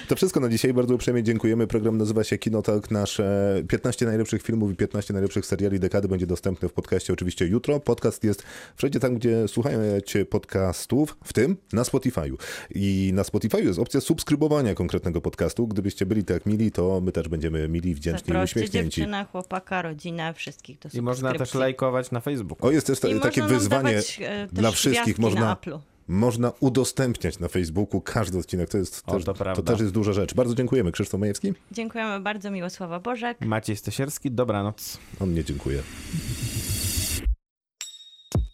To wszystko na dzisiaj. Bardzo uprzejmie dziękujemy. Program nazywa się Kinotalk. Nasze 15 najlepszych filmów i 15 najlepszych seriali dekady będzie dostępny w podcaście oczywiście jutro. Podcast jest wszędzie tam, gdzie słuchacie podcastów, w tym na Spotify'u. I na Spotify'u jest opcja subskrybowania konkretnego podcastu. Gdybyście byli tak mili, to my też będziemy mili, wdzięczni i Zaproście uśmiechnięci. dziewczyna, chłopaka, rodzinę, wszystkich do I można też lajkować na Facebooku. O, jest też ta, takie wyzwanie dawać, e, dla wszystkich. Można można udostępniać na Facebooku każdy odcinek. To, jest O, też, to prawda. też jest duża rzecz. Bardzo dziękujemy. Krzysztof Majewski? Dziękujemy bardzo, Miłosława Bożek. Maciej Stasierski, dobranoc. On nie dziękuję.